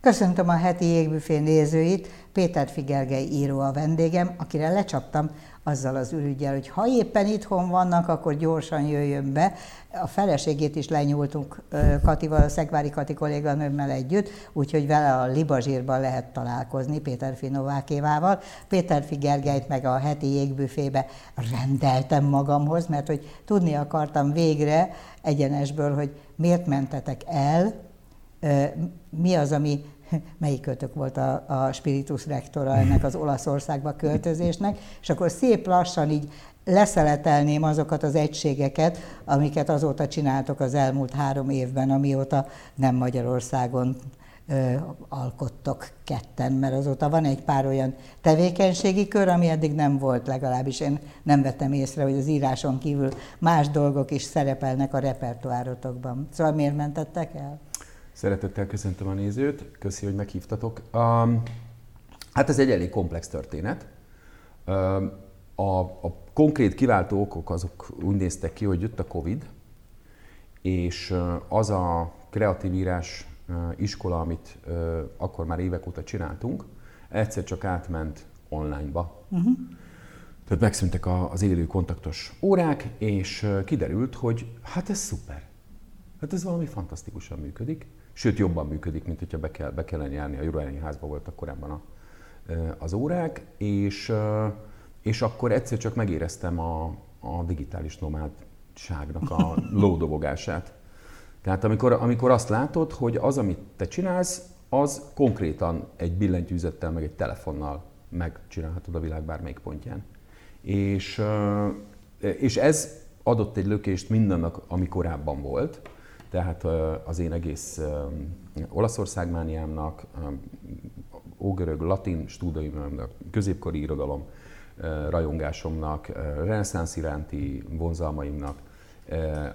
Köszöntöm a heti jégbüfé nézőit, Péter Figergely író a vendégem, akire lecsaptam azzal az ürügyel, hogy ha éppen itthon vannak, akkor gyorsan jöjjön be. A feleségét is lenyúltunk Katival, a Szegvári Kati kolléganőmmel együtt, úgyhogy vele a Libazsírban lehet találkozni Péter Finovákévával. Péter Figergelyt meg a heti jégbüfébe rendeltem magamhoz, mert hogy tudni akartam végre egyenesből, hogy miért mentetek el, mi az, ami melyik kötök volt a, a spiritus rektora ennek az Olaszországba költözésnek, és akkor szép lassan így leszeletelném azokat az egységeket, amiket azóta csináltok az elmúlt három évben, amióta nem Magyarországon ö, alkottok ketten, mert azóta van egy pár olyan tevékenységi kör, ami eddig nem volt, legalábbis én nem vettem észre, hogy az íráson kívül más dolgok is szerepelnek a repertoárotokban. Szóval miért mentettek el? Szeretettel köszöntöm a nézőt, köszi, hogy meghívtatok. Um, hát ez egy elég komplex történet. Um, a, a konkrét kiváltó okok azok úgy néztek ki, hogy jött a Covid, és az a kreatív írás iskola, amit akkor már évek óta csináltunk, egyszer csak átment onlineba. Uh-huh. Tehát megszűntek az élő kontaktos órák, és kiderült, hogy hát ez szuper. Hát ez valami fantasztikusan működik sőt jobban működik, mint hogyha be, kell, be kellene járni. A Jurajani házban voltak korábban a, az órák, és, és akkor egyszer csak megéreztem a, a digitális nomádságnak a lódobogását. Tehát amikor, amikor azt látod, hogy az, amit te csinálsz, az konkrétan egy billentyűzettel, meg egy telefonnal megcsinálhatod a világ bármelyik pontján. És, és ez adott egy lökést mindannak, ami korábban volt, tehát az én egész Olaszországmániámnak, ógörög, latin stúdiumnak, középkori irodalom rajongásomnak, reneszánsz iránti vonzalmaimnak,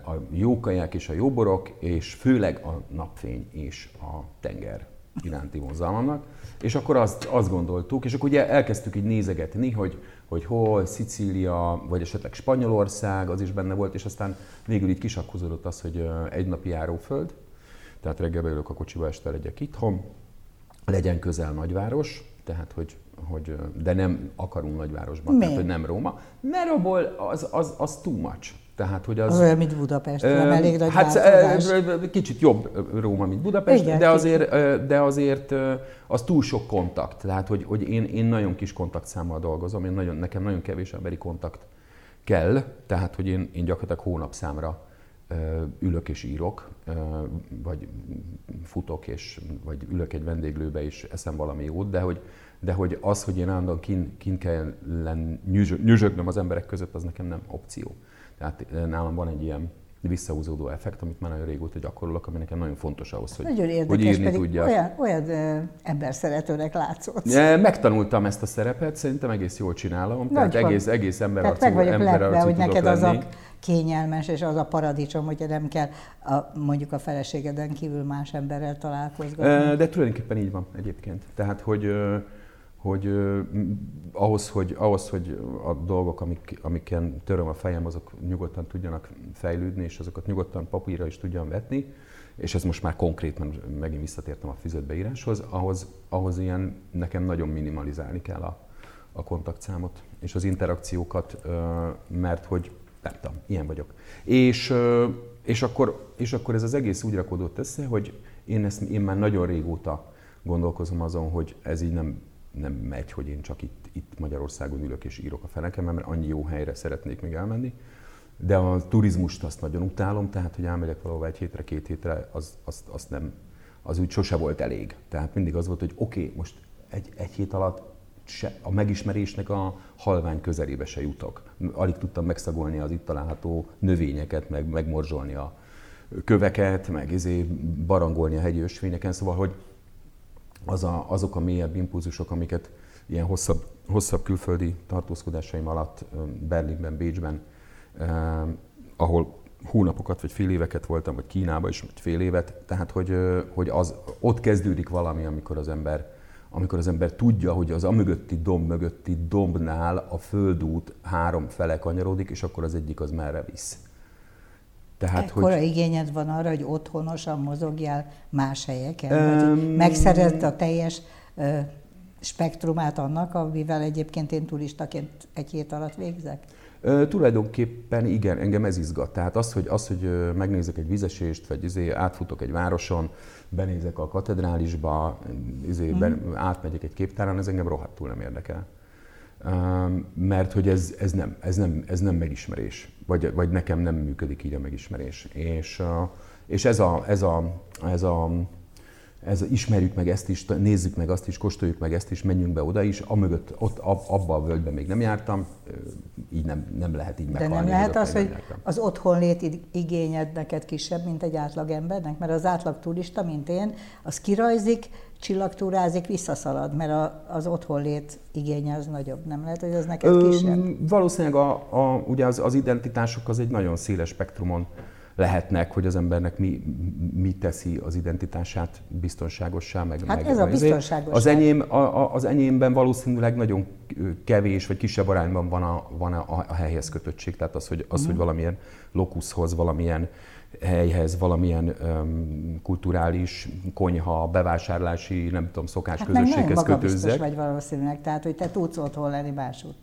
a jó kaják és a jó borok, és főleg a napfény és a tenger iránti vonzalmamnak. És akkor azt, azt gondoltuk, és akkor ugye elkezdtük így nézegetni, hogy, hogy hol, Szicília, vagy esetleg Spanyolország, az is benne volt, és aztán végül így kisakkozódott az, hogy egy napi járóföld, tehát reggel beülök a kocsiba, este legyek itthon, legyen közel nagyváros, tehát hogy, hogy de nem akarunk nagyvárosban, Miért? tehát hogy nem Róma, mert abból az, az, az too much. Tehát, hogy az, az olyan, mint Budapest, ö, nem elég nagy Hát változás. kicsit jobb Róma, mint Budapest, Igen, de, azért, de azért az túl sok kontakt. Tehát, hogy, hogy én, én nagyon kis kontaktszámmal dolgozom, én nagyon, nekem nagyon kevés emberi kontakt kell, tehát, hogy én, én gyakorlatilag hónapszámra ülök és írok, vagy futok, és, vagy ülök egy vendéglőbe és eszem valami jót, de hogy, de hogy az, hogy én állandóan kin, kin kell nyüzsögnöm az emberek között, az nekem nem opció. Tehát eh, nálam van egy ilyen visszahúzódó effekt, amit már nagyon régóta gyakorolok, ami nekem nagyon fontos ahhoz, hogy, nagyon érdekes, hogy írni pedig tudja. Olyan, olyan ö, ember szeretőnek látszott. Ja, megtanultam ezt a szerepet, szerintem egész jól csinálom. Nagy tehát van. egész, egész ember tehát meg vagyok ember lepve, hogy neked lenni. az a kényelmes és az a paradicsom, hogy nem kell a, mondjuk a feleségeden kívül más emberrel találkozgatni. De tulajdonképpen így van egyébként. Tehát, hogy hogy ahhoz, hogy, ahhoz, hogy a dolgok, amik, amiken töröm a fejem, azok nyugodtan tudjanak fejlődni, és azokat nyugodtan papírra is tudjam vetni, és ez most már konkrétan megint visszatértem a fizetbeíráshoz, ahhoz, ahhoz ilyen nekem nagyon minimalizálni kell a, a kontaktszámot és az interakciókat, mert hogy nem tudom, ilyen vagyok. És, és, akkor, és akkor ez az egész úgy rakódott össze, hogy én, ezt, én már nagyon régóta gondolkozom azon, hogy ez így nem nem megy, hogy én csak itt, itt Magyarországon ülök és írok a fenekemben, mert annyi jó helyre szeretnék még elmenni. De a turizmust azt nagyon utálom, tehát hogy elmegyek valahova egy hétre, két hétre, az, az, az nem, az úgy sose volt elég. Tehát mindig az volt, hogy oké, okay, most egy, egy hét alatt se, a megismerésnek a halvány közelébe se jutok. Alig tudtam megszagolni az itt található növényeket, meg megmorzsolni a köveket, meg izé barangolni a hegyi ösvényeken, szóval, hogy az a, azok a mélyebb impulzusok, amiket ilyen hosszabb, hosszabb külföldi tartózkodásaim alatt Berlinben, Bécsben, eh, ahol hónapokat vagy fél éveket voltam, vagy Kínában is, vagy fél évet, tehát hogy, hogy az, ott kezdődik valami, amikor az ember amikor az ember tudja, hogy az a mögötti domb mögötti dombnál a földút három fele kanyarodik, és akkor az egyik az merre visz. Tehát, Ekkora hogy... igényed van arra, hogy otthonosan mozogjál más helyeken? Um... Megszerezd a teljes uh, spektrumát annak, amivel egyébként én turistaként egy hét alatt végzek? Uh, tulajdonképpen igen, engem ez izgat. Tehát az, hogy, az, hogy megnézek egy vizesést, vagy izé, átfutok egy városon, benézek a katedrálisba, izé, mm. ben, átmegyek egy képtáron, ez engem rohadtul nem érdekel. Mert hogy ez, ez, nem, ez, nem, ez nem megismerés, vagy, vagy nekem nem működik így a megismerés. És, és ez, a, ez, a, ez a ez, ismerjük meg ezt is, nézzük meg azt is, kóstoljuk meg ezt is, menjünk be oda is. Amögött, ott abba a völgyben még nem jártam, így nem, nem lehet így meghalni. De nem lehet az, hogy az otthonlét igényed neked kisebb, mint egy átlag embernek? Mert az átlag turista, mint én, az kirajzik, csillagtúrázik, visszaszalad, mert a, az otthonlét igénye az nagyobb. Nem lehet, hogy az neked kisebb? Ö, valószínűleg a, a, ugye az, az identitások az egy nagyon széles spektrumon lehetnek, hogy az embernek mi, mi teszi az identitását biztonságossá, meg Hát meg, ez a biztonságosság. Az, enyém, a, a, az enyémben valószínűleg nagyon kevés, vagy kisebb arányban van a, van a, a helyhez kötöttség, tehát az, hogy, az, mm. hogy valamilyen lokuszhoz, valamilyen helyhez, valamilyen um, kulturális konyha, bevásárlási, nem tudom, szokás hát közösséghez kötőzzek. vagy valószínűleg, tehát hogy te tudsz otthon lenni másút.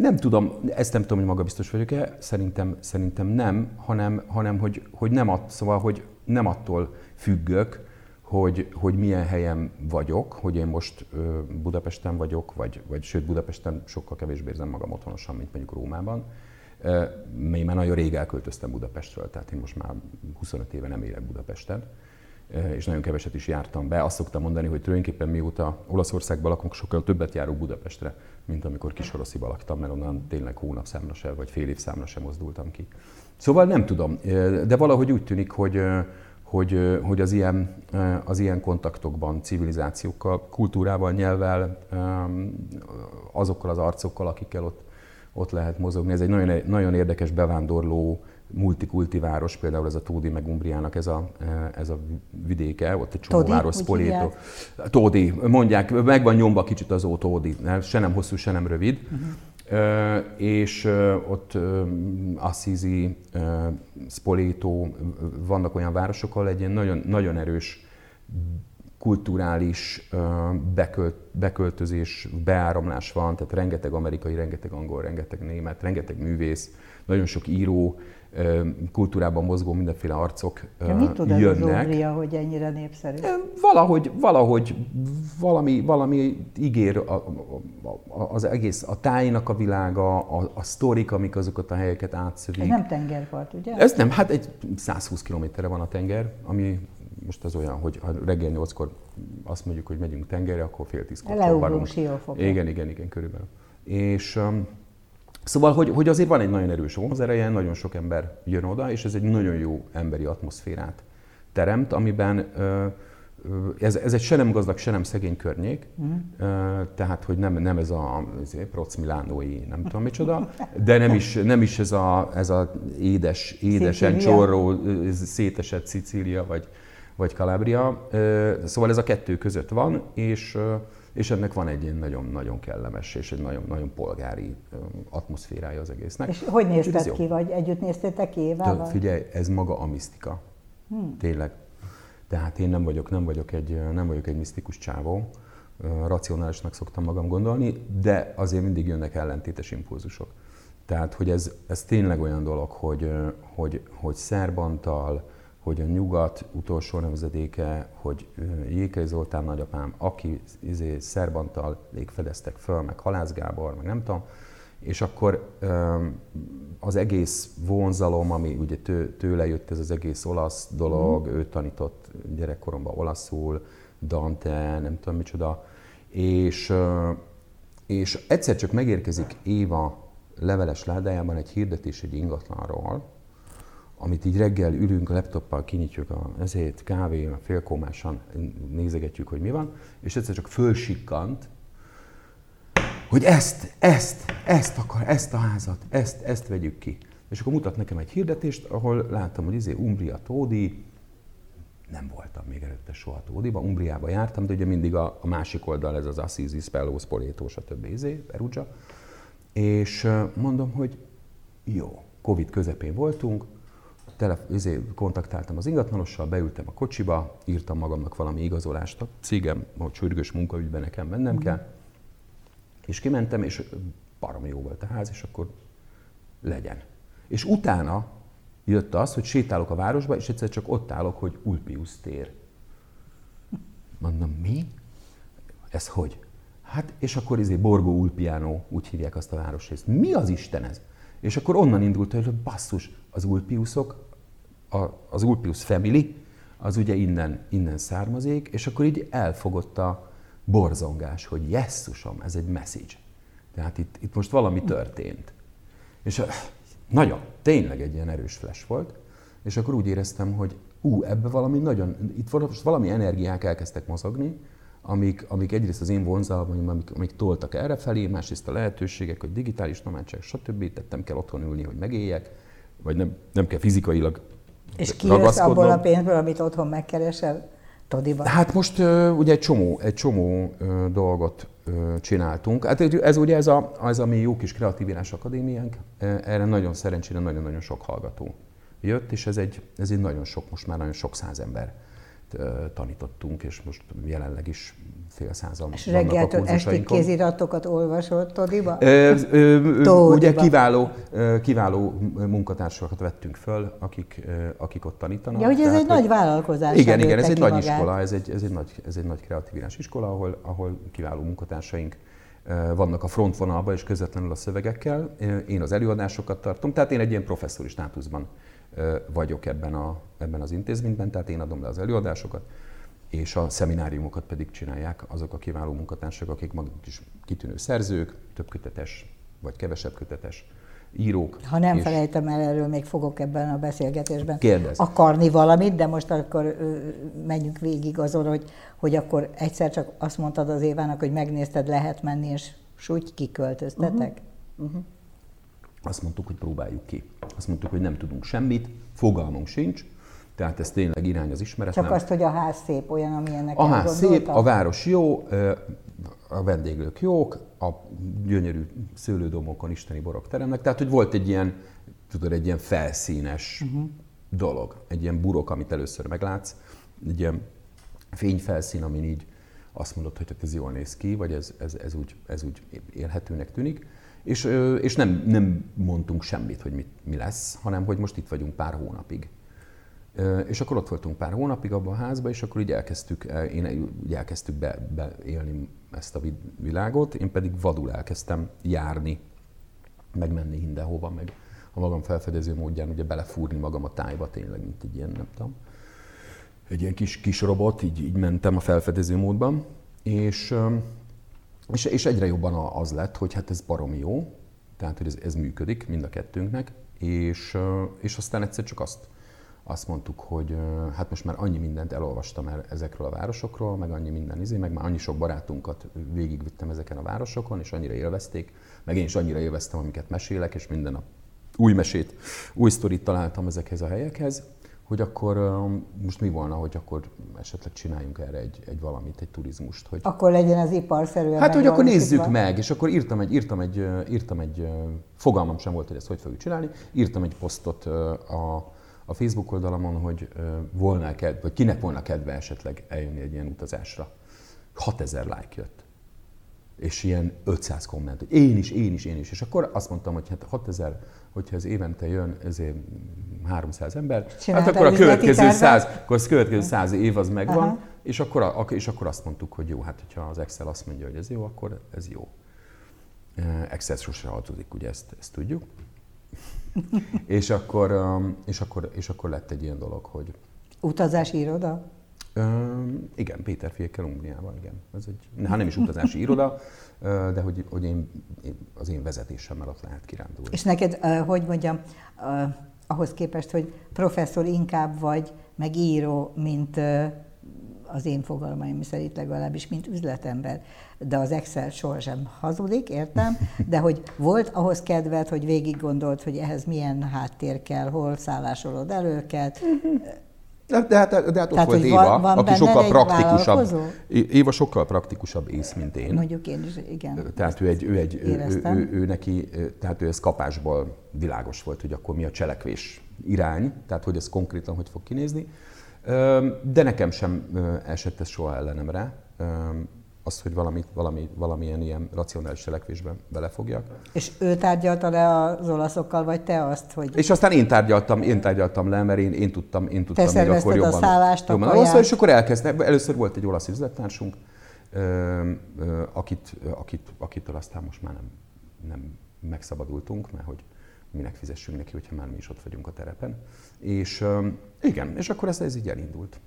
Nem tudom, ezt nem tudom, hogy magabiztos vagyok-e, szerintem, szerintem nem, hanem, hanem hogy, hogy nem, att, szóval, hogy nem attól függök, hogy, hogy milyen helyen vagyok, hogy én most ö, Budapesten vagyok, vagy, vagy sőt Budapesten sokkal kevésbé érzem magam otthonosan, mint mondjuk Rómában. Én már nagyon rég elköltöztem Budapestről, tehát én most már 25 éve nem élek Budapesten és nagyon keveset is jártam be. Azt szoktam mondani, hogy tulajdonképpen mióta Olaszországban lakunk, sokkal többet járok Budapestre, mint amikor Kisorosziba laktam, mert onnan tényleg hónapszámra sem, vagy fél évszámra sem mozdultam ki. Szóval nem tudom, de valahogy úgy tűnik, hogy, hogy, hogy az, ilyen, az ilyen kontaktokban, civilizációkkal, kultúrával, nyelvvel, azokkal az arcokkal, akikkel ott, ott lehet mozogni. Ez egy nagyon, nagyon érdekes bevándorló multikulti város, például ez a Tódi meg Umbriának ez a, ez a vidéke, ott egy csomó Tódi, város, Spoléto. Tódi, mondják, meg van nyomva kicsit az ó Tódi, se nem hosszú, se nem rövid. Uh-huh. Uh, és uh, ott uh, Assisi, Spoleto, vannak olyan városok, ahol egy ilyen nagyon, nagyon erős kulturális bekölt, beköltözés, beáramlás van, tehát rengeteg amerikai, rengeteg angol, rengeteg német, rengeteg művész, nagyon sok író, kultúrában mozgó mindenféle arcok De mit tud jönnek. Az hogy ennyire népszerű? Valahogy, valahogy valami, valami ígér a, a, az egész, a tájnak a világa, a, a sztorik, amik azokat a helyeket átszövik. Ez nem tengerpart, ugye? Ez nem, hát egy 120 kilométerre van a tenger, ami most az olyan, hogy ha reggel 8-kor azt mondjuk, hogy megyünk tengerre, akkor fél tízkor Leugrunk Igen, igen, igen, körülbelül. És Szóval, hogy, hogy azért van egy nagyon erős vonzereje, nagyon sok ember jön oda, és ez egy nagyon jó emberi atmoszférát teremt, amiben ez, ez egy se nem gazdag, se nem szegény környék, mm. tehát hogy nem, nem ez a Proc Milánói, nem tudom micsoda, de nem is, nem is ez, a, ez a édes, édesen csorró, szétesett Szicília vagy, vagy Calabria. Szóval ez a kettő között van, és és ennek van egy ilyen nagyon-nagyon kellemes és egy nagyon, nagyon polgári atmoszférája az egésznek. És hogy nézted ki, vagy együtt néztétek ki Évával? Figyelj, ez maga a misztika. Hmm. Tényleg. Tehát én nem vagyok, nem vagyok egy, nem vagyok egy misztikus csávó, racionálisnak szoktam magam gondolni, de azért mindig jönnek ellentétes impulzusok. Tehát, hogy ez, ez tényleg olyan dolog, hogy, hogy, hogy Szerbantal, hogy a nyugat utolsó nemzedéke, hogy Jékei Zoltán nagyapám, aki izé, Szerbantal fedeztek föl, meg Halász Gábor, meg nem tudom, és akkor az egész vonzalom, ami ugye tőle jött ez az egész olasz dolog, mm. ő tanított gyerekkoromban olaszul, Dante, nem tudom micsoda, és, és egyszer csak megérkezik Éva leveles ládájában egy hirdetés egy ingatlanról, amit így reggel ülünk a laptoppal, kinyitjuk a ezét, kávé, félkómásan nézegetjük, hogy mi van, és egyszer csak fölsikkant, hogy ezt, ezt, ezt akar, ezt a házat, ezt, ezt vegyük ki. És akkor mutat nekem egy hirdetést, ahol láttam, hogy izé Umbria Tódi, nem voltam még előtte soha Tódiba, Umbriába jártam, de ugye mindig a, a másik oldal ez az Assisi, Spello, Spoleto, stb. Izé, Perugia. És mondom, hogy jó, Covid közepén voltunk, tele, izé, kontaktáltam az ingatlaноssal, beültem a kocsiba, írtam magamnak valami igazolást a cégem, hogy sürgős munkaügyben nekem mennem mm. kell, és kimentem, és baromi jó volt a ház, és akkor legyen. És utána jött az, hogy sétálok a városba, és egyszer csak ott állok, hogy Ulpius tér. Mondom, mi? Ez hogy? Hát, és akkor izé Borgo Ulpiano, úgy hívják azt a városrészt. Mi az Isten ez? És akkor onnan indult, hogy basszus, az Ulpiusok, az Ulpius Family, az ugye innen, innen származik, és akkor így elfogott a borzongás, hogy jesszusom, ez egy message. Tehát itt, itt most valami történt. És nagyon, tényleg egy ilyen erős flash volt, és akkor úgy éreztem, hogy ú, ebbe valami nagyon, itt most valami energiák elkezdtek mozogni, amik, amik egyrészt az én vonzalmaim, amik, amik toltak erre felé, másrészt a lehetőségek, hogy digitális nomádság, stb. Tehát nem kell otthon ülni, hogy megéljek, vagy nem, nem kell fizikailag És ki abból a pénzből, amit otthon megkeresel? Todiba? Hát most uh, ugye egy csomó, egy csomó uh, dolgot uh, csináltunk. Hát ez ugye ez a, az a mi jó kis kreatív írás akadémiánk, erre nagyon szerencsére nagyon-nagyon sok hallgató jött, és ez egy, ez egy nagyon sok, most már nagyon sok száz ember tanítottunk, és most jelenleg is fél százal És reggeltől estig kéziratokat olvasott Todiba? ugye kiváló, kiváló munkatársakat vettünk föl, akik, akik ott tanítanak. Ja, ugye ez Tehát, egy hogy, nagy vállalkozás. Igen, igen, ez egy nagy magát. iskola, ez egy, ez egy nagy, ez egy nagy kreativírás iskola, ahol, ahol kiváló munkatársaink vannak a frontvonalban és közvetlenül a szövegekkel. Én az előadásokat tartom, tehát én egy ilyen professzori státuszban vagyok ebben, a, ebben az intézményben, tehát én adom le az előadásokat, és a szemináriumokat pedig csinálják azok a kiváló munkatársak, akik maguk is kitűnő szerzők, több kötetes vagy kevesebb kötetes írók. Ha nem és... felejtem el, erről még fogok ebben a beszélgetésben Kérdez. akarni valamit, de most akkor menjünk végig azon, hogy, hogy akkor egyszer csak azt mondtad az Évának, hogy megnézted, lehet menni, és úgy kiköltöztetek? Uh-huh. Uh-huh. Azt mondtuk, hogy próbáljuk ki. Azt mondtuk, hogy nem tudunk semmit, fogalmunk sincs, tehát ez tényleg irány az ismeret. Csak azt, hogy a ház szép, olyan, amilyennek A ház szép, a város jó, a vendéglők jók, a gyönyörű szőlődomokon isteni borok teremnek. Tehát, hogy volt egy ilyen, tudod, egy ilyen felszínes uh-huh. dolog. Egy ilyen burok, amit először meglátsz, egy ilyen fényfelszín, amin így azt mondod, hogy hát ez jól néz ki, vagy ez, ez, ez, úgy, ez úgy élhetőnek tűnik. És, és nem, nem mondtunk semmit, hogy mit, mi lesz, hanem hogy most itt vagyunk pár hónapig. És akkor ott voltunk pár hónapig abban a házban, és akkor így elkezdtük, én úgy elkezdtük be, beélni ezt a világot, én pedig vadul elkezdtem járni, megmenni mindenhova, meg a magam felfedező módján ugye belefúrni magam a tájba tényleg, mint egy ilyen, nem tudom, egy ilyen kis, kis robot, így, így mentem a felfedező módban, és és, és egyre jobban az lett, hogy hát ez baromi jó, tehát hogy ez, ez működik mind a kettőnknek, és, és aztán egyszer csak azt, azt mondtuk, hogy hát most már annyi mindent elolvastam el ezekről a városokról, meg annyi minden izé, meg már annyi sok barátunkat végigvittem ezeken a városokon, és annyira élvezték, meg én is annyira élveztem, amiket mesélek, és minden nap új mesét, új sztorit találtam ezekhez a helyekhez, hogy akkor most mi volna, hogy akkor esetleg csináljunk erre egy, egy valamit, egy turizmust. Hogy... Akkor legyen az iparszerűen Hát, hogy akkor nézzük meg, és akkor írtam egy, írtam egy, írtam egy, fogalmam sem volt, hogy ezt hogy fogjuk csinálni, írtam egy posztot a, a Facebook oldalamon, hogy volna kedve, vagy kinek volna kedve esetleg eljönni egy ilyen utazásra. 6000 like jött és ilyen 500 komment, hogy én is, én is, én is. És akkor azt mondtam, hogy hát 6000, hogyha ez évente jön, ezért 300 ember, hát akkor a következő 100, akkor az következő 100 év az megvan, Aha. és akkor, és akkor azt mondtuk, hogy jó, hát hogyha az Excel azt mondja, hogy ez jó, akkor ez jó. Excel sose változik, ugye ezt, ezt tudjuk. és, akkor, és, akkor, és akkor lett egy ilyen dolog, hogy... Utazási iroda? Igen, Péter Fiekkel Umbriában, igen. Ez egy, hát nem is utazási iroda, de hogy, hogy én, az én vezetésemmel ott lehet kirándulni. És neked, hogy mondjam, ahhoz képest, hogy professzor inkább vagy, meg író, mint az én fogalmaim szerint legalábbis, mint üzletember. De az Excel sohasem hazudik, értem, de hogy volt ahhoz kedved, hogy végig gondolt, hogy ehhez milyen háttér kell, hol szállásolod el őket, de hát, de hát ott Tehát, volt Éva, van, van aki sokkal praktikusabb. Éva sokkal praktikusabb ész, mint én. Mondjuk én is, igen. Tehát ő egy, ő, egy ő, ő, ő, ő, neki, tehát ő ez kapásból világos volt, hogy akkor mi a cselekvés irány, tehát hogy ez konkrétan hogy fog kinézni. De nekem sem esett ez soha ellenemre, az, hogy valamit, valami, valamilyen ilyen racionális cselekvésben belefogjak. És ő tárgyalta le az olaszokkal, vagy te azt, hogy... És aztán én tárgyaltam, én tárgyaltam le, mert én, én tudtam, én tudtam te még akkor jobban. a szállást, jobban a és akkor elkezdtem. Először volt egy olasz üzlettársunk, akit, akit, akitől aztán most már nem, nem megszabadultunk, mert hogy minek fizessünk neki, hogyha már mi is ott vagyunk a terepen. És igen, és akkor ez, ez így elindult.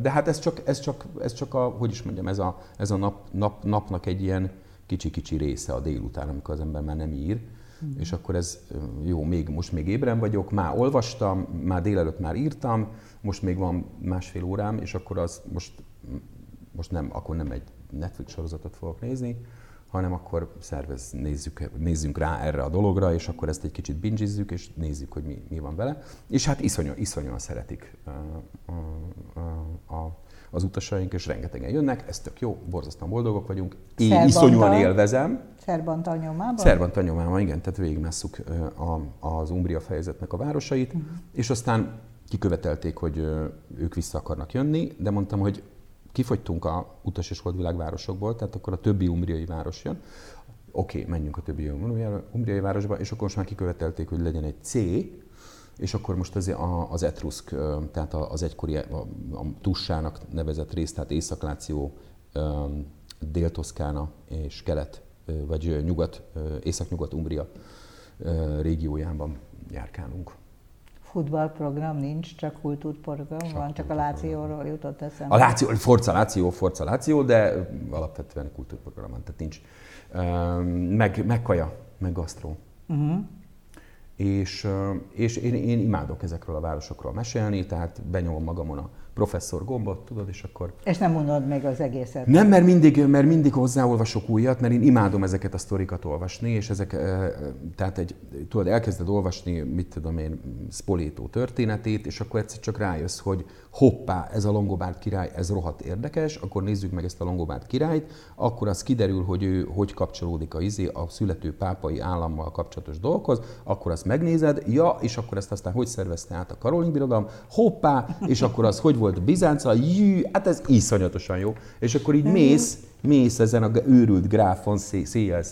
De hát ez csak, ez csak, ez csak a, hogy is mondjam, ez a, ez a nap, nap, napnak egy ilyen kicsi-kicsi része a délután, amikor az ember már nem ír. Mm. És akkor ez jó, még, most még ébren vagyok, már olvastam, már délelőtt már írtam, most még van másfél órám, és akkor az most, most nem, akkor nem egy Netflix sorozatot fogok nézni, hanem akkor szervez, nézzük, nézzünk rá erre a dologra, és akkor ezt egy kicsit bingizzük, és nézzük, hogy mi, mi van vele. És hát iszonyú, iszonyúan szeretik a, a, a, az utasaink, és rengetegen jönnek, ez tök jó, borzasztóan boldogok vagyunk. Én Szerbantal, iszonyúan élvezem. Szerbantal nyomában? Szerbantal nyomában, igen, tehát végigmesszük az Umbria fejezetnek a városait, uh-huh. és aztán kikövetelték, hogy ők vissza akarnak jönni, de mondtam, hogy kifogytunk a utas és holdvilágvárosokból, tehát akkor a többi umbriai város jön. Oké, okay, menjünk a többi umbriai városba, és akkor most már kikövetelték, hogy legyen egy C, és akkor most az, az Etruszk, tehát az egykori a, a Tussának nevezett rész, tehát Észak-Láció, Dél-Toszkána és kelet, vagy nyugat, Észak-Nyugat-Umbria régiójában járkálunk futballprogram nincs, csak kultúrprogram csak van, csak a Lációról jutott eszembe. A Láció, Forca Láció, Forca Láció, de alapvetően kultúrprogram van, tehát nincs. Meg, meg kaja, meg gasztró. Uh-huh. És, és én, én imádok ezekről a városokról mesélni, tehát benyomom magamon a professzor gombot, tudod, és akkor... És nem mondod meg az egészet. Nem, mert mindig, mert mindig hozzáolvasok újat, mert én imádom ezeket a sztorikat olvasni, és ezek, tehát egy, tudod, elkezded olvasni, mit tudom én, Spolétó történetét, és akkor egyszer csak rájössz, hogy hoppá, ez a Longobárd király, ez rohadt érdekes, akkor nézzük meg ezt a Longobárd királyt, akkor az kiderül, hogy ő hogy kapcsolódik a, izé, a születő pápai állammal kapcsolatos dolgokhoz, akkor azt megnézed, ja, és akkor ezt aztán hogy szervezte át a Karolin birodalom, hoppá, és akkor az hogy volt a Bizánccal, jű, hát ez iszonyatosan jó. És akkor így mész, mész ezen a őrült gráfon széjjel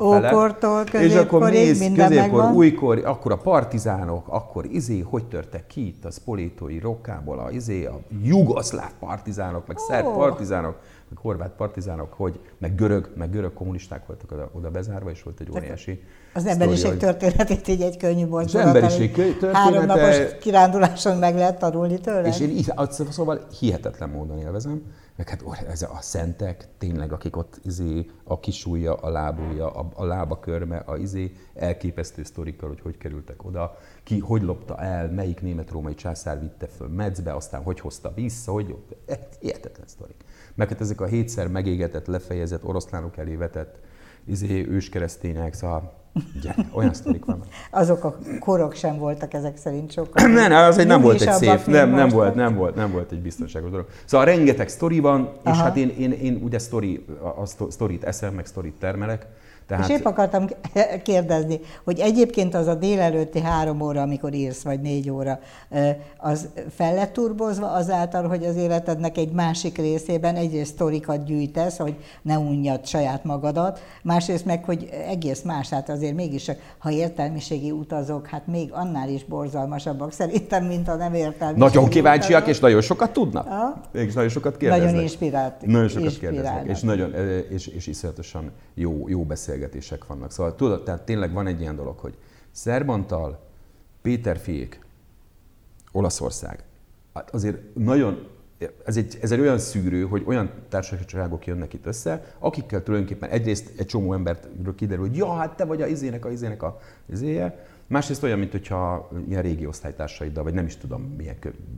Ókortól és akkor mész, középkor, újkor, akkor a partizánok, akkor izé, hogy törtek ki itt a spolétói rokkából, a, izé, a jugoszláv partizánok, meg oh. szerb partizánok, meg horvát partizánok, hogy, meg görög, meg görög kommunisták voltak oda, oda bezárva, és volt egy óriási Az emberiség hogy... történetét így egy könnyű Az emberiség története... Három napos kiránduláson meg lehet tanulni tőle. És én szóval hihetetlen módon élvezem. Meg hát ez a szentek, tényleg, akik ott izé, a kisújja, a lábúja, a, a lába körme, a izé, elképesztő sztorikkal, hogy hogy kerültek oda, ki hogy lopta el, melyik német-római császár vitte föl Metzbe, aztán hogy hozta vissza, hogy hihetetlen sztorik. Meg hát ezek a hétszer megégetett, lefejezett, oroszlánok elé vetett izé, őskeresztények, szóval Ugye, olyan sztorik vannak. Azok a korok sem voltak ezek szerint sokkal. nem, az egy nem volt egy szép, nem, nem volt, nem volt, nem volt egy biztonságos dolog. Szóval rengeteg sztori van, és Aha. hát én, én, én ugye sztori, a sztorit eszem, meg sztorit termelek, tehát... És épp akartam kérdezni, hogy egyébként az a délelőtti három óra, amikor írsz, vagy négy óra, az fel lett turbozva azáltal, hogy az életednek egy másik részében egyrészt sztorikat gyűjtesz, hogy ne unjad saját magadat, másrészt meg, hogy egész más, hát azért mégis, ha értelmiségi utazók, hát még annál is borzalmasabbak szerintem, mint a nem értelmiségi Nagyon kíváncsiak, utazók. és nagyon sokat tudnak. Ha? És nagyon sokat kérdeznek. Nagyon inspirált. Nagyon sokat kérdeznek, és, nagyon, és, és iszonyatosan jó, jó beszél beszélgetések vannak. Szóval tudod, tehát tényleg van egy ilyen dolog, hogy Szerbantal, Péter fiék, Olaszország. Hát azért nagyon, ez egy, ez egy olyan szűrő, hogy olyan társaságok jönnek itt össze, akikkel tulajdonképpen egyrészt egy csomó embert kiderül, hogy ja, hát te vagy a izének a izének a izéje, Másrészt olyan, mint hogyha ilyen régi osztálytársaiddal, vagy nem is tudom, milyen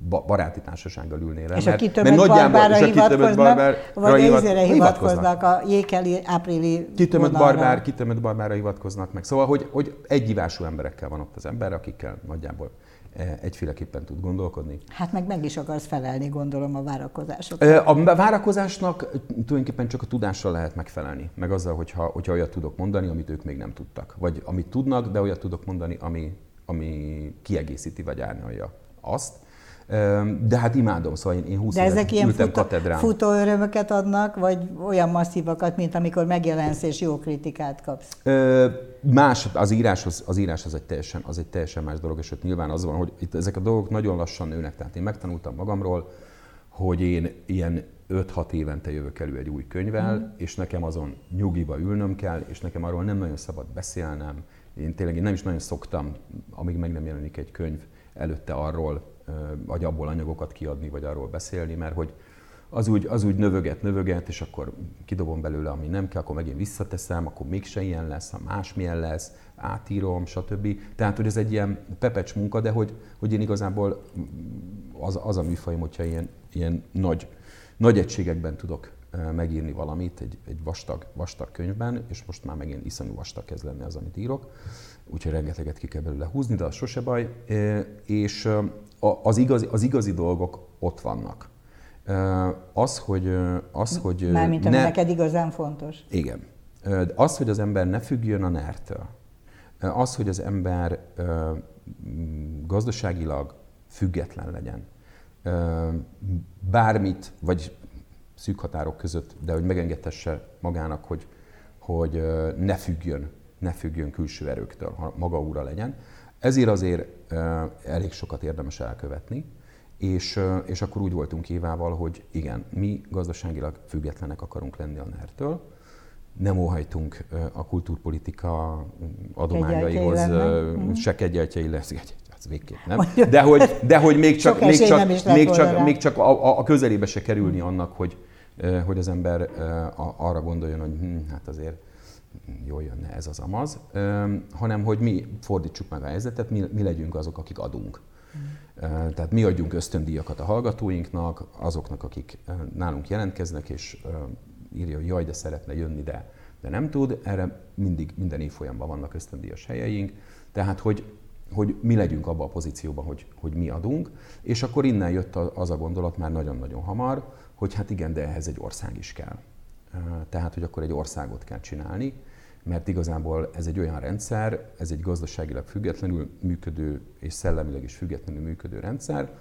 baráti társasággal ülnél És a kitömött barbára hivatkoznak, vagy izére hivatkoznak, a jékeli áprili Kitömött barbár, kitömött barbára hivatkoznak meg. Szóval, hogy, hogy egyivású emberekkel van ott az ember, akikkel nagyjából egyféleképpen tud gondolkodni. Hát meg meg is akarsz felelni, gondolom, a várakozásoknak. E, a várakozásnak tulajdonképpen csak a tudásra lehet megfelelni, meg azzal, hogyha, hogyha olyat tudok mondani, amit ők még nem tudtak. Vagy amit tudnak, de olyat tudok mondani, ami, ami kiegészíti vagy árnyalja azt. De hát imádom, szóval én, én 20 De ezek ilyen ültem futó, katedrán. futó örömöket adnak, vagy olyan masszívakat, mint amikor megjelensz és jó kritikát kapsz? Ö, más, az írás, az, az írás az egy, teljesen, az egy teljesen más dolog, és ott nyilván az van, hogy itt ezek a dolgok nagyon lassan nőnek. Tehát én megtanultam magamról, hogy én ilyen 5-6 évente jövök elő egy új könyvvel, mm. és nekem azon nyugiba ülnöm kell, és nekem arról nem nagyon szabad beszélnem. Én tényleg én nem is nagyon szoktam, amíg meg nem jelenik egy könyv, előtte arról, vagy abból anyagokat kiadni, vagy arról beszélni, mert hogy az úgy, az úgy növöget, növöget, és akkor kidobom belőle, ami nem kell, akkor megint visszateszem, akkor mégse ilyen lesz, ha másmilyen lesz, átírom, stb. Tehát, hogy ez egy ilyen pepecs munka, de hogy, hogy én igazából az, az a műfajom, hogyha ilyen, ilyen nagy, nagy egységekben tudok megírni valamit egy, egy vastag, vastag könyvben, és most már megint iszonyú vastag kezd lenni az, amit írok, úgyhogy rengeteget ki kell belőle húzni, de az sose baj. És az igazi, az igazi dolgok ott vannak. Az, hogy... Az, hogy Mármint, ami ne, neked igazán fontos. Igen. Az, hogy az ember ne függjön a nertől. Az, hogy az ember gazdaságilag független legyen. Bármit, vagy szűk határok között, de hogy megengedhesse magának, hogy, hogy ne függjön, ne függjön külső erőktől, ha maga úra legyen. Ezért azért elég sokat érdemes elkövetni, és, és akkor úgy voltunk Évával, hogy igen, mi gazdaságilag függetlenek akarunk lenni a NER-től, nem óhajtunk a kultúrpolitika adományaihoz, mhm. se kegyeltjei lesz, az végképp nem. De hogy, de hogy még csak, még csak, még csak, még csak a, a közelébe se kerülni annak, hogy, hogy az ember arra gondoljon, hogy hm, hát azért jól jönne ez az amaz, hanem hogy mi fordítsuk meg a helyzetet, mi, mi legyünk azok, akik adunk. Mm. Tehát mi adjunk ösztöndíjakat a hallgatóinknak, azoknak, akik nálunk jelentkeznek, és írja, hogy jaj, de szeretne jönni, de, de nem tud. Erre mindig, minden évfolyamban vannak ösztöndíjas helyeink. Tehát, hogy, hogy mi legyünk abban a pozícióban, hogy, hogy mi adunk. És akkor innen jött az a gondolat már nagyon-nagyon hamar, hogy hát igen, de ehhez egy ország is kell. Tehát, hogy akkor egy országot kell csinálni, mert igazából ez egy olyan rendszer, ez egy gazdaságilag függetlenül működő és szellemileg is függetlenül működő rendszer,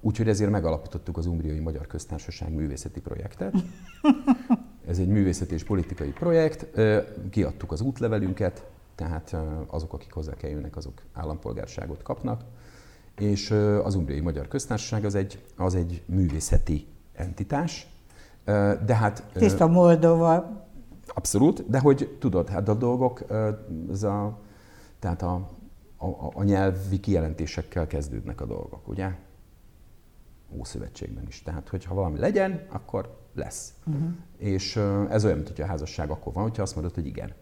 úgyhogy ezért megalapítottuk az Umbriai Magyar Köztársaság művészeti projektet. Ez egy művészeti és politikai projekt, kiadtuk az útlevelünket, tehát azok, akik hozzá kell jönnek, azok állampolgárságot kapnak, és az Umbriai Magyar Köztársaság az egy, az egy művészeti entitás, de hát... Tiszta Moldova. Abszolút, de hogy tudod, hát a dolgok, ez a, tehát a, a, a nyelvi kijelentésekkel kezdődnek a dolgok, ugye? Ószövetségben is. Tehát, hogyha valami legyen, akkor lesz. Uh-huh. És ez olyan, mint hogy a házasság akkor van, hogyha azt mondod, hogy igen.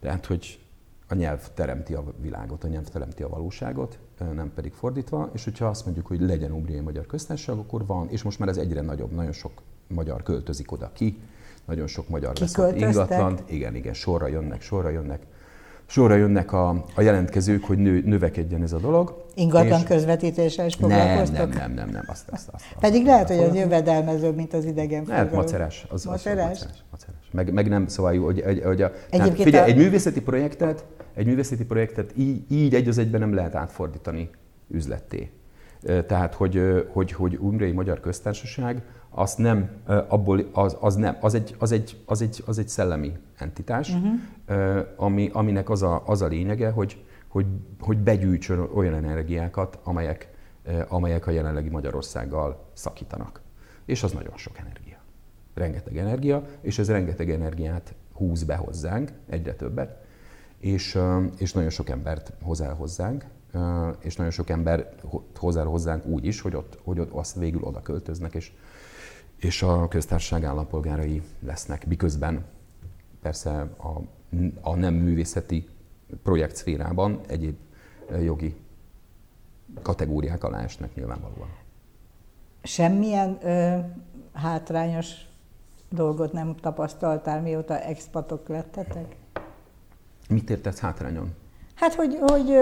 Tehát, hogy a nyelv teremti a világot, a nyelv teremti a valóságot, nem pedig fordítva, és hogyha azt mondjuk, hogy legyen Umbriai Magyar Köztársaság, akkor van, és most már ez egyre nagyobb, nagyon sok magyar költözik oda ki, nagyon sok magyar vesz ingatlant, igen, igen, sorra jönnek, sorra jönnek, sorra jönnek a, a jelentkezők, hogy nő, növekedjen ez a dolog. Ingatlan és közvetítéssel is foglalkoztok? Nem, nem, nem, nem, nem azt, azt, azt, Pedig lehet, hogy az jövedelmezőbb, mint az idegen Lehet, macerás. Az, macerás? Az, az, macerás, macerás. Meg, meg nem, szóval, hogy, hogy, hogy a, tehát, figyelj, a... egy művészeti projektet, egy művészeti projektet így, így egy az egyben nem lehet átfordítani üzletté. Tehát, hogy, hogy, hogy Umbrei Magyar Köztársaság az nem, abból, az, az, nem, az, egy, az, egy, az, egy, az egy szellemi entitás, uh-huh. ami, aminek az a, az a lényege, hogy, hogy, hogy begyűjtsön olyan energiákat, amelyek, amelyek a jelenlegi Magyarországgal szakítanak. És az nagyon sok energia. Rengeteg energia, és ez rengeteg energiát húz be hozzánk, egyre többet, és, és nagyon sok embert hoz el hozzánk, és nagyon sok ember hoz el hozzánk úgy is, hogy ott, hogy ott azt végül oda költöznek, és, és a köztársaság állampolgárai lesznek, miközben persze a, a nem művészeti projekt szférában egyéb jogi kategóriák alá esnek nyilvánvalóan. Semmilyen ö, hátrányos dolgot nem tapasztaltál, mióta expatok lettetek? Mit értesz hátrányon? Hát, hogy, hogy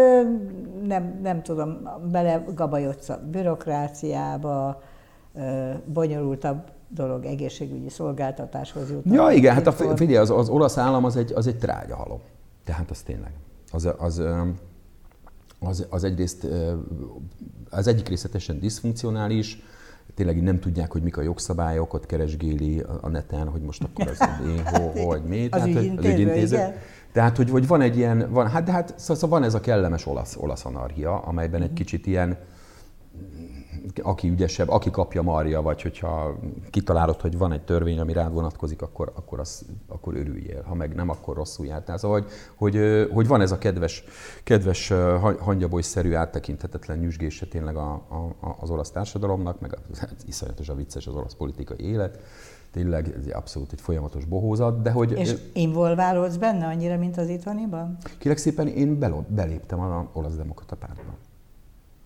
nem, nem tudom, bele gabajodsz a bürokráciába, bonyolultabb dolog egészségügyi szolgáltatáshoz jutni. Ja, igen, hát a, figyelj, az, az olasz állam az egy, az egy trágya halom. Tehát az tényleg. Az, az, az, az egyrészt az egyik része teljesen diszfunkcionális, tényleg nem tudják, hogy mik a jogszabályok, ott keresgéli a neten, hogy most akkor az én, ho, hogy mi. Az Tehát, ügyintéző, az ügyintéző. Tehát, hogy, hogy van egy ilyen, van, hát, de hát szóval van ez a kellemes olasz, olasz anarchia, amelyben egy mhm. kicsit ilyen, aki ügyesebb, aki kapja marja, vagy hogyha kitalálod, hogy van egy törvény, ami rád vonatkozik, akkor, akkor, az, akkor örüljél. Ha meg nem, akkor rosszul jártál. Szóval, hogy, hogy, hogy van ez a kedves, kedves hangyabolyszerű áttekinthetetlen nyüzsgése tényleg a, a, az olasz társadalomnak, meg az, iszonyatos a vicces az olasz politikai élet tényleg ez abszolút egy folyamatos bohózat, de hogy... És involválódsz benne annyira, mint az itthoniban? Kérlek szépen, én beléptem az olasz demokrata pártba.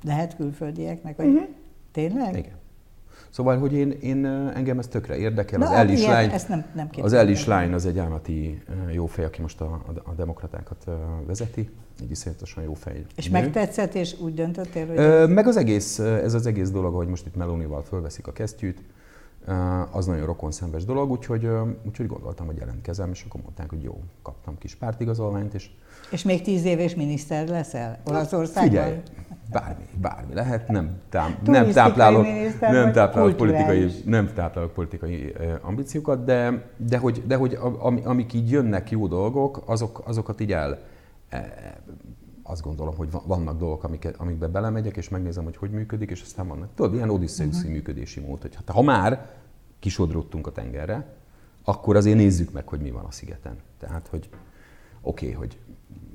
Lehet külföldieknek, hogy uh-huh. tényleg? Igen. Szóval, hogy én, én engem ez tökre érdekel. Na, az Ellis Line, ezt nem, nem az Ellis Line az egy álmati jó fej, aki most a, a, a demokratákat vezeti. Egy iszonyatosan jó fej. És nő. megtetszett, és úgy döntöttél, hogy... Ö, meg az egész, ez az egész dolog, hogy most itt Melonival fölveszik a kesztyűt, az nagyon rokonszenves dolog, úgyhogy, úgyhogy gondoltam, hogy jelentkezem, és akkor mondták, hogy jó, kaptam kis pártigazolványt, és... És még tíz éves miniszter leszel Olaszországban? Figyelj, bármi, bármi lehet, nem, tám, nem táplálok, nem táplálok politikai, nem táplálok politikai ambíciókat, de, de hogy, de hogy am, amik így jönnek jó dolgok, azok, azokat így el, e, azt gondolom, hogy vannak dolgok, amik, amikbe belemegyek, és megnézem, hogy hogy működik, és aztán vannak, tudod, ilyen odysseuszi uh-huh. működési mód, hogy hát, ha már kisodródtunk a tengerre, akkor azért nézzük meg, hogy mi van a szigeten. Tehát, hogy oké, okay, hogy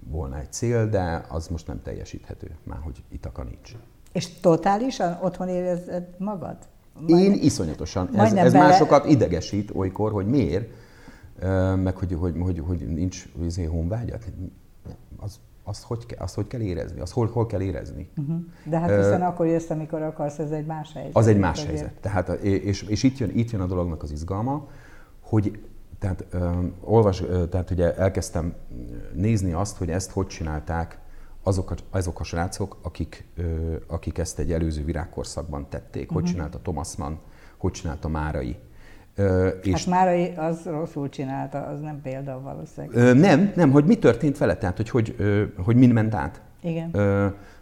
volna egy cél, de az most nem teljesíthető, már hogy Itaka nincs. És totálisan otthon érezed magad? Majd, Én iszonyatosan. Ez, ez bele... másokat idegesít olykor, hogy miért, meg hogy, hogy, hogy, hogy nincs vízé honvágyat. Az, azt hogy, azt hogy kell érezni? Azt hol, hol kell érezni? Uh-huh. De hát hiszen uh, akkor jössz, amikor akarsz, ez egy más helyzet. Az egy más helyzet. Tehát, és, és itt, jön, itt jön a dolognak az izgalma, hogy tehát, uh, olvas, tehát ugye elkezdtem nézni azt, hogy ezt hogy csinálták azok a, azok a srácok, akik, akik ezt egy előző virágkorszakban tették. Uh-huh. Hogy mhm. csinálta Thomas Mann, hogy csinálta Márai. És hát Márai az rosszul csinálta, az nem példa valószínűleg. Nem, nem, hogy mi történt vele, tehát hogy, hogy, hogy mind ment át. Igen.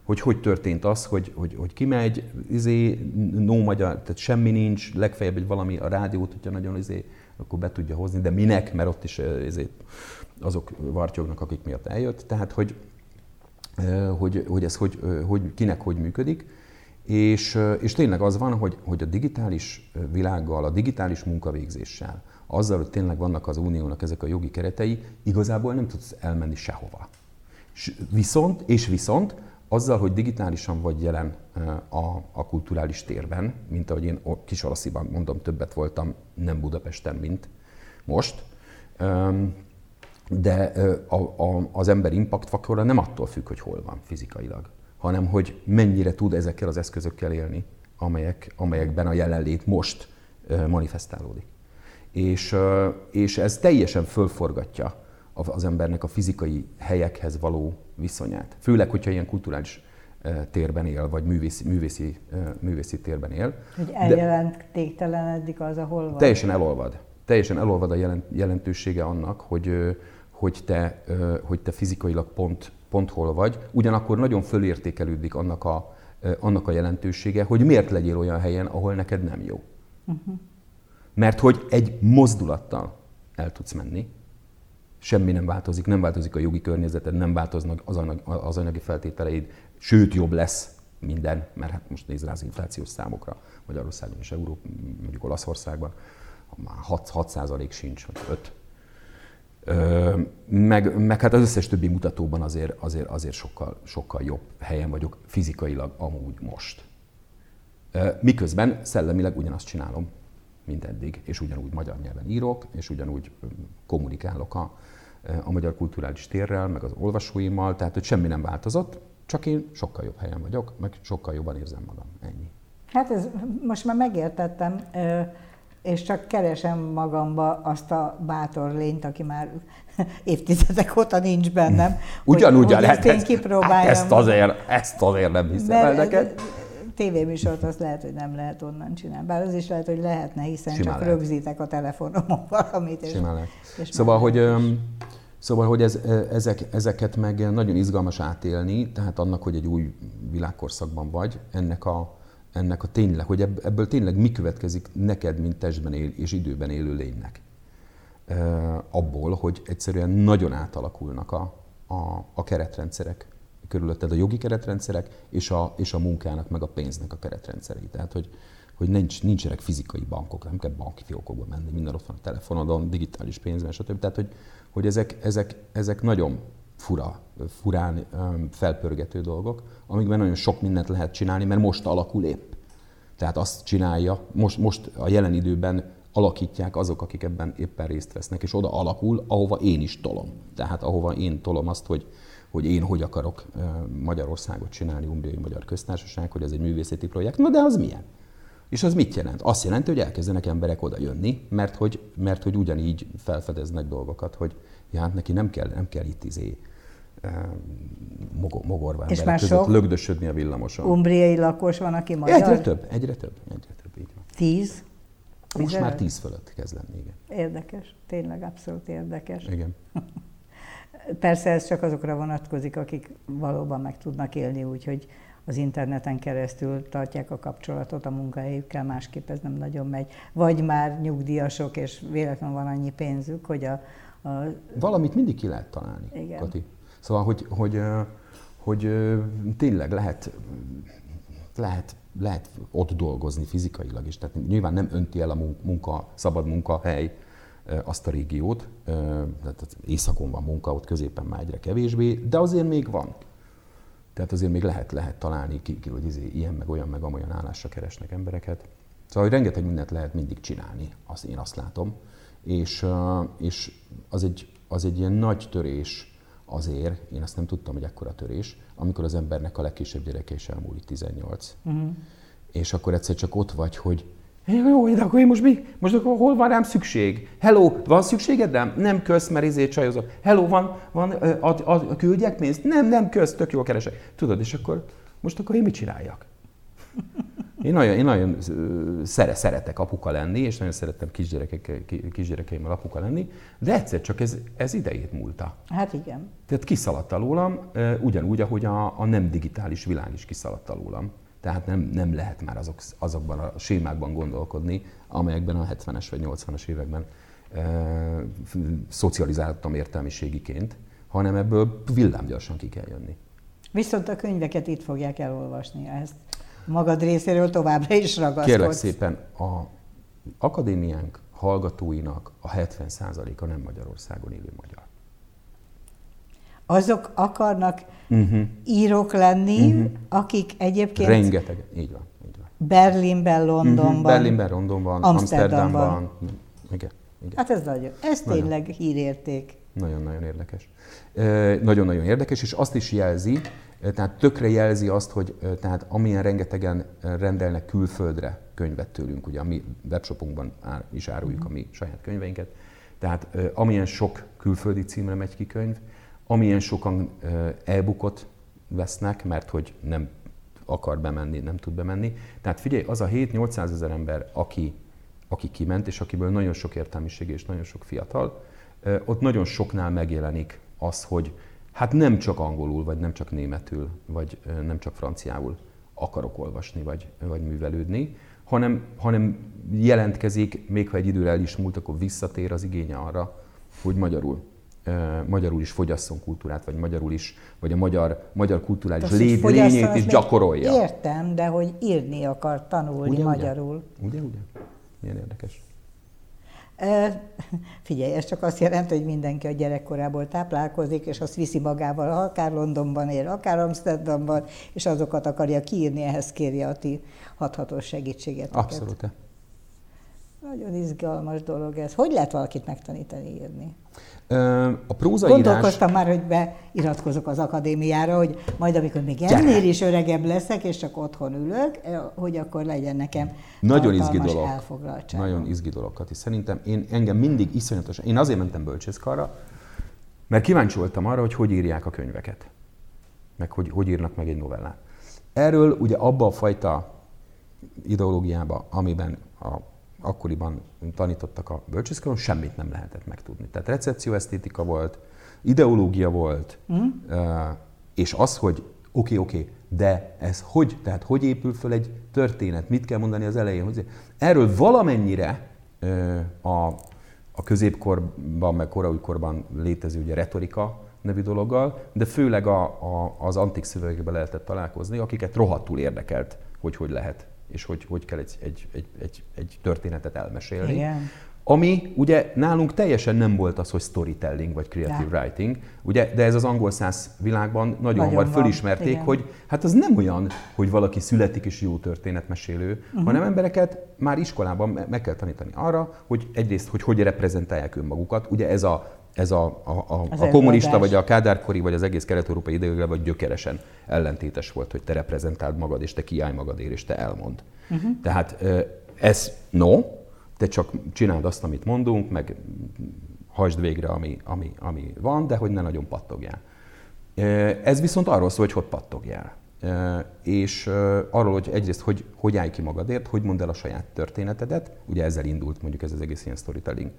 Hogy hogy történt az, hogy, hogy, hogy kimegy, izé, no magyar, tehát semmi nincs, legfeljebb egy valami a rádiót, hogyha nagyon izé, akkor be tudja hozni, de minek, mert ott is ezért azok vartyognak, akik miatt eljött. Tehát, hogy, hogy, hogy ez hogy, hogy, kinek hogy működik. És, és tényleg az van, hogy, hogy a digitális világgal, a digitális munkavégzéssel, azzal, hogy tényleg vannak az uniónak ezek a jogi keretei, igazából nem tudsz elmenni sehova. Viszont, és viszont azzal, hogy digitálisan vagy jelen a, a kulturális térben, mint ahogy én kis Alasziban mondom, többet voltam, nem Budapesten, mint most, de a, a, az ember impact faktora nem attól függ, hogy hol van fizikailag, hanem hogy mennyire tud ezekkel az eszközökkel élni, amelyek, amelyekben a jelenlét most manifestálódik. És, és ez teljesen fölforgatja az embernek a fizikai helyekhez való viszonyát. Főleg, hogyha ilyen kulturális térben él, vagy művészi, művészi, művészi térben él. Hogy eljelentégtelenedik az, ahol van. Teljesen elolvad. Teljesen elolvad a jelentősége annak, hogy, hogy, te, hogy te fizikailag pont, pont hol vagy. Ugyanakkor nagyon fölértékelődik annak a, annak a jelentősége, hogy miért legyél olyan helyen, ahol neked nem jó. Uh-huh. Mert hogy egy mozdulattal el tudsz menni, semmi nem változik, nem változik a jogi környezeted, nem változnak az, anyag, az anyagi feltételeid, sőt jobb lesz minden, mert hát most nézd rá az inflációs számokra Magyarországon és Európa, mondjuk Olaszországban, már 6, 6 sincs, vagy 5. Meg, meg hát az összes többi mutatóban azért, azért, azért sokkal, sokkal jobb helyen vagyok fizikailag amúgy most. Miközben szellemileg ugyanazt csinálom, mint eddig, és ugyanúgy magyar nyelven írok, és ugyanúgy kommunikálok a, a magyar kulturális térrel, meg az olvasóimmal, tehát hogy semmi nem változott, csak én sokkal jobb helyen vagyok, meg sokkal jobban érzem magam. Ennyi. Hát ez most már megértettem, és csak keresem magamba azt a bátor lényt, aki már évtizedek óta nincs bennem. Ugyanúgy hogy, lehet, ezt, hát ezt, azért, ezt azért nem hiszem el neked tévéműsort azt lehet, hogy nem lehet onnan csinálni. Bár az is lehet, hogy lehetne, hiszen Simán csak lehet. rögzítek a telefonomon valamit. És, Simán lehet. És szóval, hogy, Szóval, hogy ez, ezek, ezeket meg nagyon izgalmas átélni, tehát annak, hogy egy új világkorszakban vagy, ennek a, ennek a tényleg, hogy ebből tényleg mi következik neked, mint testben él, és időben élő lénynek. Abból, hogy egyszerűen nagyon átalakulnak a, a, a keretrendszerek körülötted, a jogi keretrendszerek és a, és a munkának, meg a pénznek a keretrendszerei. Tehát, hogy, hogy nincs, nincsenek fizikai bankok, nem kell banki fiókokba menni, minden ott van a telefonodon, digitális pénzben, stb. Tehát, hogy, hogy ezek, ezek, ezek nagyon fura, furán felpörgető dolgok, amikben nagyon sok mindent lehet csinálni, mert most alakul épp. Tehát azt csinálja, most, most a jelen időben alakítják azok, akik ebben éppen részt vesznek, és oda alakul, ahova én is tolom. Tehát ahova én tolom azt, hogy, hogy én hogy akarok Magyarországot csinálni, Umbriai Magyar Köztársaság, hogy ez egy művészeti projekt. Na de az milyen? És az mit jelent? Azt jelenti, hogy elkezdenek emberek oda jönni, mert hogy, mert hogy ugyanígy felfedeznek dolgokat, hogy ja, hát neki nem kell, nem kell itt izé, mogorva és emberek között lögdösödni a villamoson. Umbriai lakos van, aki magyar? Egyre több, egyre több, egyre több, így van. Tíz? Most Tíz már tíz fölött kezd lenni, igen. Érdekes, tényleg abszolút érdekes. Igen. Persze ez csak azokra vonatkozik, akik valóban meg tudnak élni, úgyhogy az interneten keresztül tartják a kapcsolatot a munkahelyükkel, másképp ez nem nagyon megy. Vagy már nyugdíjasok, és véletlenül van annyi pénzük, hogy a... a... Valamit mindig ki lehet találni, Igen. Kati. Szóval, hogy, hogy, hogy, hogy tényleg lehet, lehet, lehet ott dolgozni fizikailag is. Tehát nyilván nem önti el a munka, szabad munkahely azt a régiót, tehát északon van munka, ott középen már egyre kevésbé, de azért még van. Tehát azért még lehet, lehet találni, ki, ki, hogy izé, ilyen, meg olyan, meg amolyan állásra keresnek embereket. Szóval, hogy rengeteg mindent lehet mindig csinálni, azt én azt látom. És, és az, egy, az egy ilyen nagy törés azért, én azt nem tudtam, hogy ekkora törés, amikor az embernek a legkisebb gyereke is elmúlik 18. Uh-huh. És akkor egyszer csak ott vagy, hogy jó, de akkor én most mi? Most akkor hol van rám szükség? Hello, van szükséged rám? Nem kösz, mert izé csajozok. Hello, van, van ad, ad, küldjek pénzt? Nem, nem kösz, tök jól keresek. Tudod, és akkor most akkor én mit csináljak? Én nagyon, én nagyon szere, szeretek apuka lenni, és nagyon szerettem kisgyerekek, kisgyerekeimmel apuka lenni, de egyszer csak ez, ez idejét múlta. Hát igen. Tehát kiszaladt alólam, ugyanúgy, ahogy a, a nem digitális világ is kiszaladt alólam. Tehát nem, nem lehet már azok, azokban a sémákban gondolkodni, amelyekben a 70-es vagy 80-as években e, szocializáltam értelmiségiként, hanem ebből villámgyorsan ki kell jönni. Viszont a könyveket itt fogják elolvasni, ezt magad részéről továbbra is ragaszkodsz. Kérlek szépen, a akadémiánk hallgatóinak a 70%-a nem Magyarországon élő magyar azok akarnak uh-huh. írók lenni, uh-huh. akik egyébként... Rengeteg, így van. Így van. Berlinben, Londonban, uh-huh. Berlinben, Londonban, Amsterdamban. Amsterdamban. Igen, igen. Hát ez nagyon, ez nagyon. tényleg hírérték. Nagyon-nagyon érdekes. Nagyon-nagyon érdekes, és azt is jelzi, tehát tökre jelzi azt, hogy tehát amilyen rengetegen rendelnek külföldre könyvet tőlünk, ugye a mi webshopunkban is áruljuk a mi saját könyveinket, tehát amilyen sok külföldi címre megy ki könyv, amilyen sokan elbukott vesznek, mert hogy nem akar bemenni, nem tud bemenni. Tehát figyelj, az a 7-800 ezer ember, aki, aki kiment, és akiből nagyon sok értelmiség és nagyon sok fiatal, ott nagyon soknál megjelenik az, hogy hát nem csak angolul, vagy nem csak németül, vagy nem csak franciául akarok olvasni, vagy, vagy művelődni, hanem, hanem jelentkezik, még ha egy időre el is múlt, akkor visszatér az igénye arra, hogy magyarul magyarul is fogyasszon kultúrát, vagy magyarul is, vagy a magyar, magyar kulturális lé, lényét is gyakorolja. Értem, de hogy írni akar tanulni ugye, magyarul. Ugye, ugye? Milyen érdekes. Figyelj, ez csak azt jelenti, hogy mindenki a gyerekkorából táplálkozik, és azt viszi magával, akár Londonban él, akár Amsterdamban, és azokat akarja kiírni, ehhez kéri a ti hathatós segítséget. Abszolút. Nagyon izgalmas dolog ez. Hogy lehet valakit megtanítani írni? A prózaírás... Gondolkoztam már, hogy beiratkozok az akadémiára, hogy majd amikor még ennél is öregebb leszek, és csak otthon ülök, hogy akkor legyen nekem Nagyon izgi dolog. Nagyon izgi dolog, Kati. Szerintem én engem mindig iszonyatosan... Én azért mentem bölcsészkarra, mert kíváncsi voltam arra, hogy hogy írják a könyveket. Meg hogy, hogy írnak meg egy novellát. Erről ugye abba a fajta ideológiába, amiben a akkoriban tanítottak a bölcsészkaron, semmit nem lehetett megtudni. Tehát recepcióesztétika volt, ideológia volt, mm. és az, hogy oké, okay, oké, okay, de ez hogy, tehát hogy épül föl egy történet, mit kell mondani az elején? Hogy erről valamennyire a, a középkorban, meg korban létező ugye retorika nevű dologgal, de főleg a, a, az antik szövegekben lehetett találkozni, akiket rohadtul érdekelt, hogy hogy lehet, és hogy, hogy kell egy, egy, egy, egy, egy történetet elmesélni. Igen. Ami ugye nálunk teljesen nem volt az, hogy storytelling vagy creative ja. writing, ugye, de ez az angol száz világban nagyon, nagyon hamar fölismerték, Igen. hogy hát az nem olyan, hogy valaki születik és jó történetmesélő, uh-huh. hanem embereket már iskolában meg kell tanítani arra, hogy egyrészt, hogy hogy reprezentálják önmagukat. Ugye ez a ez a, a, a, a kommunista, vagy a kádárkori, vagy az egész kelet-európai időkben vagy gyökeresen ellentétes volt, hogy te reprezentáld magad, és te kiállj magadért, és te elmond. Uh-huh. Tehát ez no, te csak csináld azt, amit mondunk, meg hagyd végre, ami, ami, ami van, de hogy ne nagyon pattogjál. Ez viszont arról szól, hogy hogy pattogjál. És arról, hogy egyrészt, hogy, hogy állj ki magadért, hogy mondd el a saját történetedet, ugye ezzel indult mondjuk ez az egész ilyen storytelling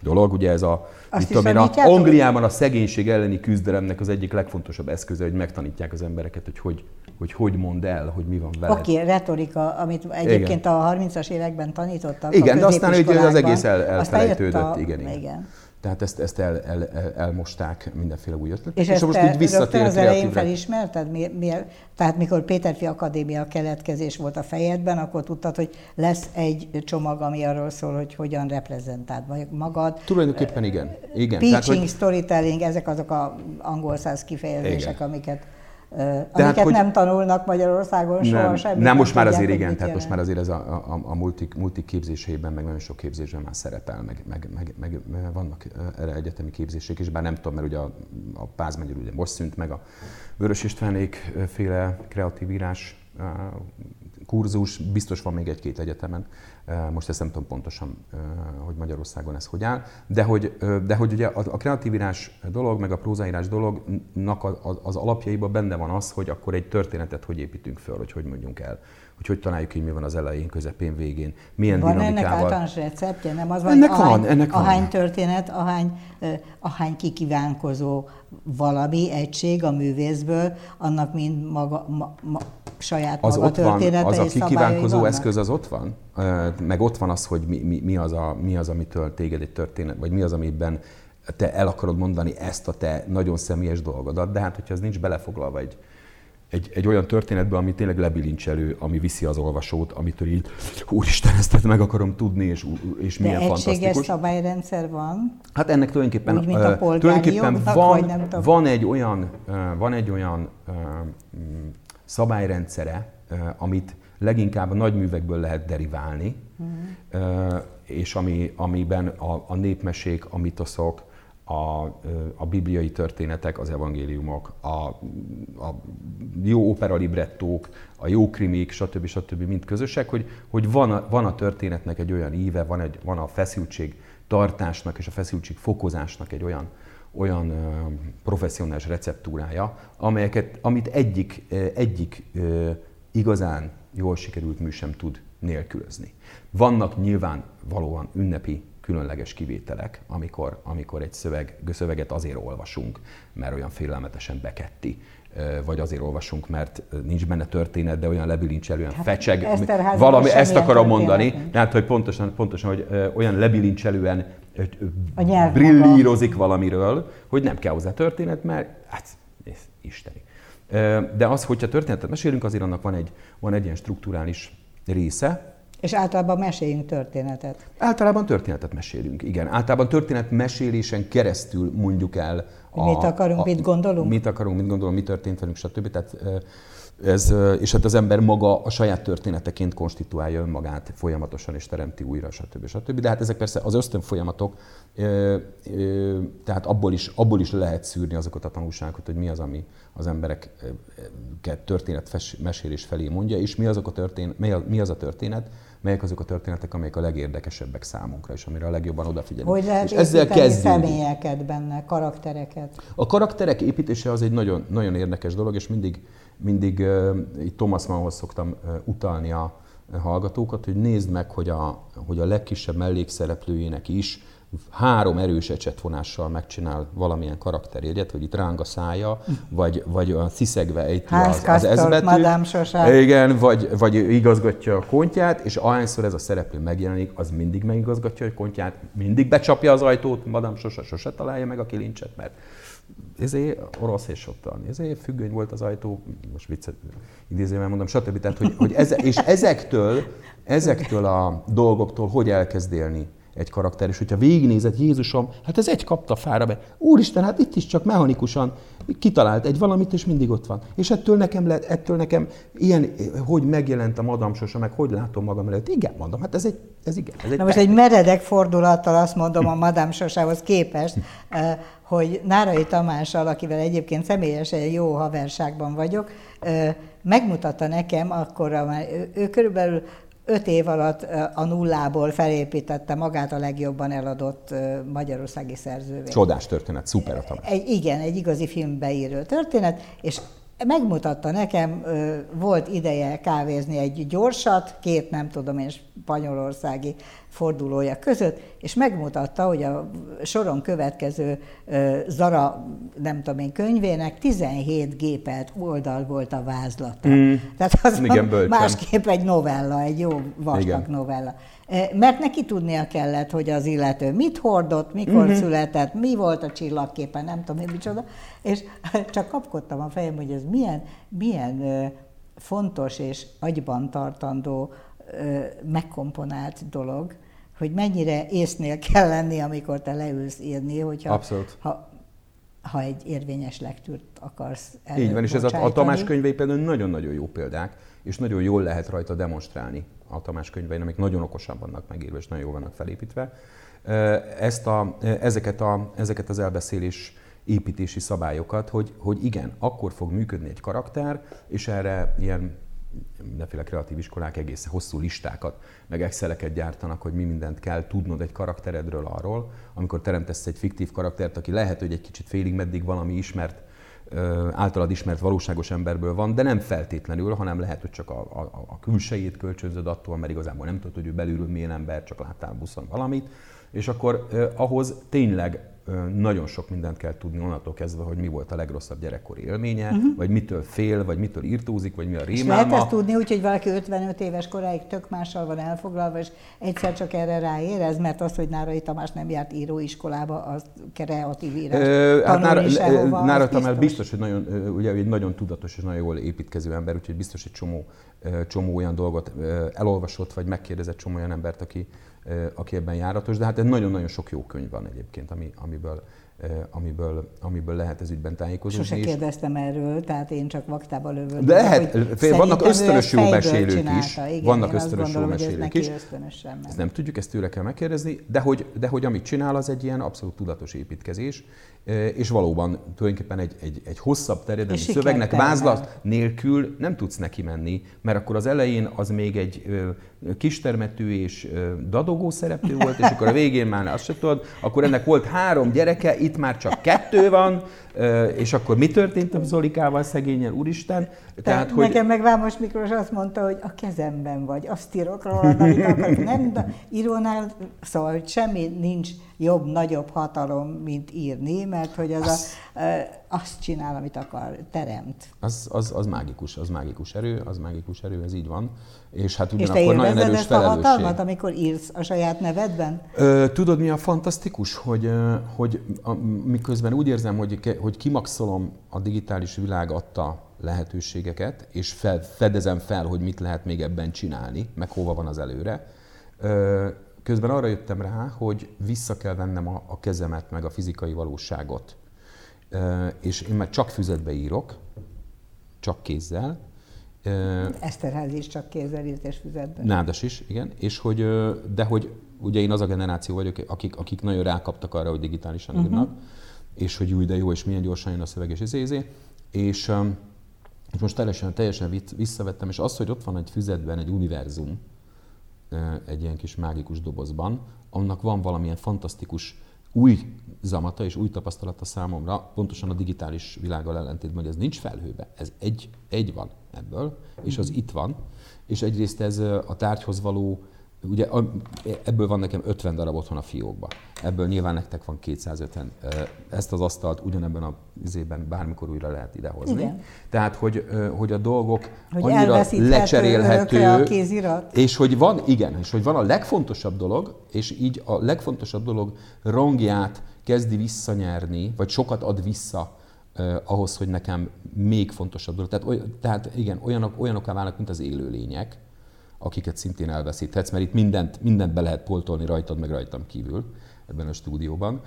dolog. Ugye ez a, mit tudom én, a Angliában a szegénység elleni küzdelemnek az egyik legfontosabb eszköze, hogy megtanítják az embereket, hogy hogy, hogy, hogy mondd el, hogy mi van veled. Oké, okay, retorika, amit egyébként igen. a 30-as években tanítottak Igen, de aztán ugye az egész el, elfelejtődött. A... Igen, igen. igen. Tehát ezt, ezt el, el, el, elmosták mindenféle új ötletet. És, és ezt most így visszatér az elején felismerted? Mi, mi, tehát mikor Péterfi Akadémia keletkezés volt a fejedben, akkor tudtad, hogy lesz egy csomag, ami arról szól, hogy hogyan reprezentáld magad. Tulajdonképpen igen. igen. Pitching, Tehát, hogy... storytelling, ezek azok a angol száz kifejezések, igen. amiket tehát, amiket hogy nem tanulnak Magyarországon soha nem, semmi. Nem, most már azért igen, tehát most már azért ez a, a, a multi, multi képzésében, meg nagyon sok képzésben már szerepel, meg, meg, meg, meg vannak erre egyetemi képzések is, bár nem tudom, mert ugye a, a Páz Megyel ugye most szűnt meg a Vörös Istvánék féle kreatív írás kurzus, biztos van még egy-két egyetemen, most ezt nem tudom pontosan, hogy Magyarországon ez hogy áll, de hogy, de hogy ugye a kreatív írás dolog, meg a prózaírás dolognak az alapjaiban benne van az, hogy akkor egy történetet hogy építünk föl, hogy hogy mondjunk el hogy hogy találjuk ki, mi van az elején, közepén, végén, milyen van dinamikával. ennek általános receptje, nem az van, ennek ahány, van, ennek ahány van. történet, ahány, ahány kikívánkozó valami egység a művészből, annak mind maga, ma, ma, saját az maga ott története van, Az a kikívánkozó eszköz az ott van? Meg ott van az, hogy mi, mi, mi, az, a, mi az, amitől téged egy történet, vagy mi az, amiben te el akarod mondani ezt a te nagyon személyes dolgodat, de hát hogyha ez nincs belefoglalva egy, egy, egy olyan történetbe, ami tényleg lebilincselő, ami viszi az olvasót, amitől így, úristen, ezt meg akarom tudni, és, és De milyen fantasztikus. De egységes szabályrendszer van? Hát ennek tulajdonképpen, Úgy, mint a tulajdonképpen jognak, van, van egy olyan, van egy olyan szabályrendszere, amit leginkább a nagyművekből lehet deriválni, uh-huh. és ami, amiben a, a népmesék, a mitoszok, a, a bibliai történetek, az evangéliumok, a, a jó opera librettók, a jó krimik, stb. stb. mind közösek, hogy, hogy van, a, van a történetnek egy olyan íve, van, egy, van a feszültség tartásnak és a feszültség fokozásnak egy olyan, olyan uh, professzionális receptúrája, amelyeket, amit egyik, uh, egyik uh, igazán jól sikerült mű sem tud nélkülözni. Vannak nyilván valóan ünnepi különleges kivételek, amikor, amikor egy szöveg, szöveget azért olvasunk, mert olyan félelmetesen beketti, vagy azért olvasunk, mert nincs benne történet, de olyan lebilincselően hát fecseg. Valami, ezt akarom mondani, tehát hogy pontosan, pontosan hogy olyan lebilincselően brillírozik valamiről, hogy nem kell hozzá történet, mert hát, isteni. De az, hogyha történetet mesélünk, azért annak van egy, van egy ilyen strukturális része, és általában meséljünk történetet. Általában történetet mesélünk, igen. Általában történet mesélésen keresztül mondjuk el a, Mit akarunk, a, mit gondolunk? Mit akarunk, mit gondolunk, mi történt velünk, stb. Tehát ez, és hát az ember maga a saját történeteként konstituálja önmagát folyamatosan és teremti újra, stb. stb. De hát ezek persze az ösztön folyamatok, tehát abból is, abból is lehet szűrni azokat a tanulságokat, hogy mi az, ami az embereket történet mesélés felé mondja, és mi, azok a történet, mi az a történet, melyek azok a történetek, amelyek a legérdekesebbek számunkra, és amire a legjobban odafigyelünk. Hogy lehet és ezzel kezdünk. személyeket benne, karaktereket? A karakterek építése az egy nagyon, nagyon érdekes dolog, és mindig, mindig uh, Thomas Mannhoz szoktam utalni a hallgatókat, hogy nézd meg, hogy a, hogy a legkisebb mellékszereplőjének is három erős ecsetvonással megcsinál valamilyen karakterjegyet, hogy itt ráng a szája, vagy, vagy a sziszegve ejti az, az ezbetűt. Igen, vagy, vagy igazgatja a kontját, és ahányszor ez a szereplő megjelenik, az mindig megigazgatja a kontját, mindig becsapja az ajtót, Madame Sosa sose találja meg a kilincset, mert ezé orosz és ottan, ezé függöny volt az ajtó, most viccet idézővel mondom, stb. Tehát, hogy, hogy eze, és ezektől, ezektől a dolgoktól hogy elkezd élni egy karakter, és hogyha végignézett Jézusom, hát ez egy kapta fára be. Úristen, hát itt is csak mechanikusan kitalált egy valamit, és mindig ott van. És ettől nekem, le, ettől nekem ilyen, hogy megjelent a Madame Sosa, meg hogy látom magam előtt. Igen, mondom, hát ez egy, ez igen. Ez egy Na most egy meredek fordulattal azt mondom a Madame Sosához képest, eh, hogy Nárai Tamással, akivel egyébként személyesen jó haverságban vagyok, eh, megmutatta nekem, akkor ő, ő körülbelül öt év alatt a nullából felépítette magát a legjobban eladott magyarországi szerzővé. Csodás történet, szuper a egy, Igen, egy igazi filmbeírő történet, és megmutatta nekem, volt ideje kávézni egy gyorsat, két nem tudom én spanyolországi fordulója között, és megmutatta, hogy a soron következő Zara, nem tudom én, könyvének 17 gépelt oldal volt a vázlata. Mm. Tehát az Igen, másképp egy novella, egy jó vastag Igen. novella. Mert neki tudnia kellett, hogy az illető mit hordott, mikor uh-huh. született, mi volt a csillagképen, nem tudom, mi micsoda, és csak kapkodtam a fejem, hogy ez milyen, milyen fontos és agyban tartandó, megkomponált dolog, hogy mennyire észnél kell lenni, amikor te leülsz írni, hogyha Abszolút. Ha, ha egy érvényes lektűrt akarsz Így van, és ez a, a Tamás könyvei például nagyon-nagyon jó példák, és nagyon jól lehet rajta demonstrálni a Tamás könyvein, amik nagyon okosan vannak megírva, és nagyon jól vannak felépítve. Ezt a, ezeket, a, ezeket az elbeszélés építési szabályokat, hogy, hogy igen, akkor fog működni egy karakter, és erre ilyen mindenféle kreatív iskolák egész hosszú listákat, meg exceleket gyártanak, hogy mi mindent kell tudnod egy karakteredről arról, amikor teremtesz egy fiktív karaktert, aki lehet, hogy egy kicsit félig meddig valami ismert, általad ismert valóságos emberből van, de nem feltétlenül, hanem lehet, hogy csak a, a, a külsejét kölcsönzöd attól, mert igazából nem tudod, hogy ő belülről milyen ember, csak láttál buszon valamit, és akkor eh, ahhoz tényleg nagyon sok mindent kell tudni onnantól kezdve, hogy mi volt a legrosszabb gyerekkori élménye, uh-huh. vagy mitől fél, vagy mitől írtózik, vagy mi a rémálma. És lehet ezt tudni úgy, hogy valaki 55 éves koráig tök mással van elfoglalva, és egyszer csak erre ráérez, mert az, hogy Nárai Tamás nem járt íróiskolába, az kreatív írás Ö, hát Nára, sehova, Nára Tamás biztos. biztos, hogy nagyon, ugye, egy nagyon tudatos és nagyon jól építkező ember, úgyhogy biztos egy csomó, csomó olyan dolgot elolvasott, vagy megkérdezett csomó olyan embert, aki, aki ebben járatos, de hát nagyon-nagyon sok jó könyv van egyébként, ami, amiből, amiből, amiből lehet ez ügyben tájékozódni. Sose kérdeztem erről, tehát én csak vaktába lövöm. De lehet, fél, vannak ösztönös jó mesélők is. Igen, vannak ösztönös jó mesélők is. Ezt nem tudjuk, ezt tőle kell megkérdezni, de hogy, de hogy amit csinál, az egy ilyen abszolút tudatos építkezés, és valóban tulajdonképpen egy, egy, egy hosszabb terjedelmi szövegnek vázlat nélkül nem tudsz neki menni, mert akkor az elején az még egy kistermetű és dadogó szereplő volt, és akkor a végén már azt se tudod, akkor ennek volt három gyereke, itt már csak kettő van, és akkor mi történt a Zolikával szegényen, úristen? Tehát, hogy... Nekem meg Vámos Miklós azt mondta, hogy a kezemben vagy, azt írok róla, amit akarok. Nem, de írónál, szóval, hogy semmi nincs jobb, nagyobb hatalom, mint írni, mert hogy az, az... A, azt csinál, amit akar, teremt. Az, az, az mágikus, az mágikus erő, az mágikus erő, ez így van. És hát ugyanakkor és nagyon erős ezt a hatalmat, amikor írsz a saját nevedben? Ö, tudod, mi a fantasztikus? Hogy, hogy a, miközben úgy érzem, hogy, hogy kimaxolom a digitális világ adta lehetőségeket, és fel, fedezem fel, hogy mit lehet még ebben csinálni, meg hova van az előre. Közben arra jöttem rá, hogy vissza kell vennem a, a kezemet, meg a fizikai valóságot. És én már csak füzetbe írok, csak kézzel, Eszterház is csak kézzel írt és füzetben. Nádas is, igen. És hogy, de hogy ugye én az a generáció vagyok, akik, akik nagyon rákaptak arra, hogy digitálisan uh-huh. írnak, és hogy új, de jó, és milyen gyorsan jön a szöveg, és izézé. És, és most teljesen, teljesen visszavettem, és az, hogy ott van egy füzetben egy univerzum, egy ilyen kis mágikus dobozban, annak van valamilyen fantasztikus új zamata és új tapasztalata számomra, pontosan a digitális világgal ellentétben, hogy ez nincs felhőbe, ez egy, egy van ebből, és az itt van, és egyrészt ez a tárgyhoz való ugye ebből van nekem 50 darab otthon a fiókba. Ebből nyilván nektek van 250. Ezt az asztalt ugyanebben a izében bármikor újra lehet idehozni. Igen. Tehát, hogy, hogy a dolgok hogy annyira lecserélhető, a kézirat. és hogy van, igen, és hogy van a legfontosabb dolog, és így a legfontosabb dolog rangját kezdi visszanyerni, vagy sokat ad vissza eh, ahhoz, hogy nekem még fontosabb dolog. Tehát, oly, tehát igen, olyanok, olyanok válnak, mint az élőlények, akiket szintén elveszíthetsz, mert itt mindent, mindent be lehet poltolni rajtad, meg rajtam kívül ebben a stúdióban.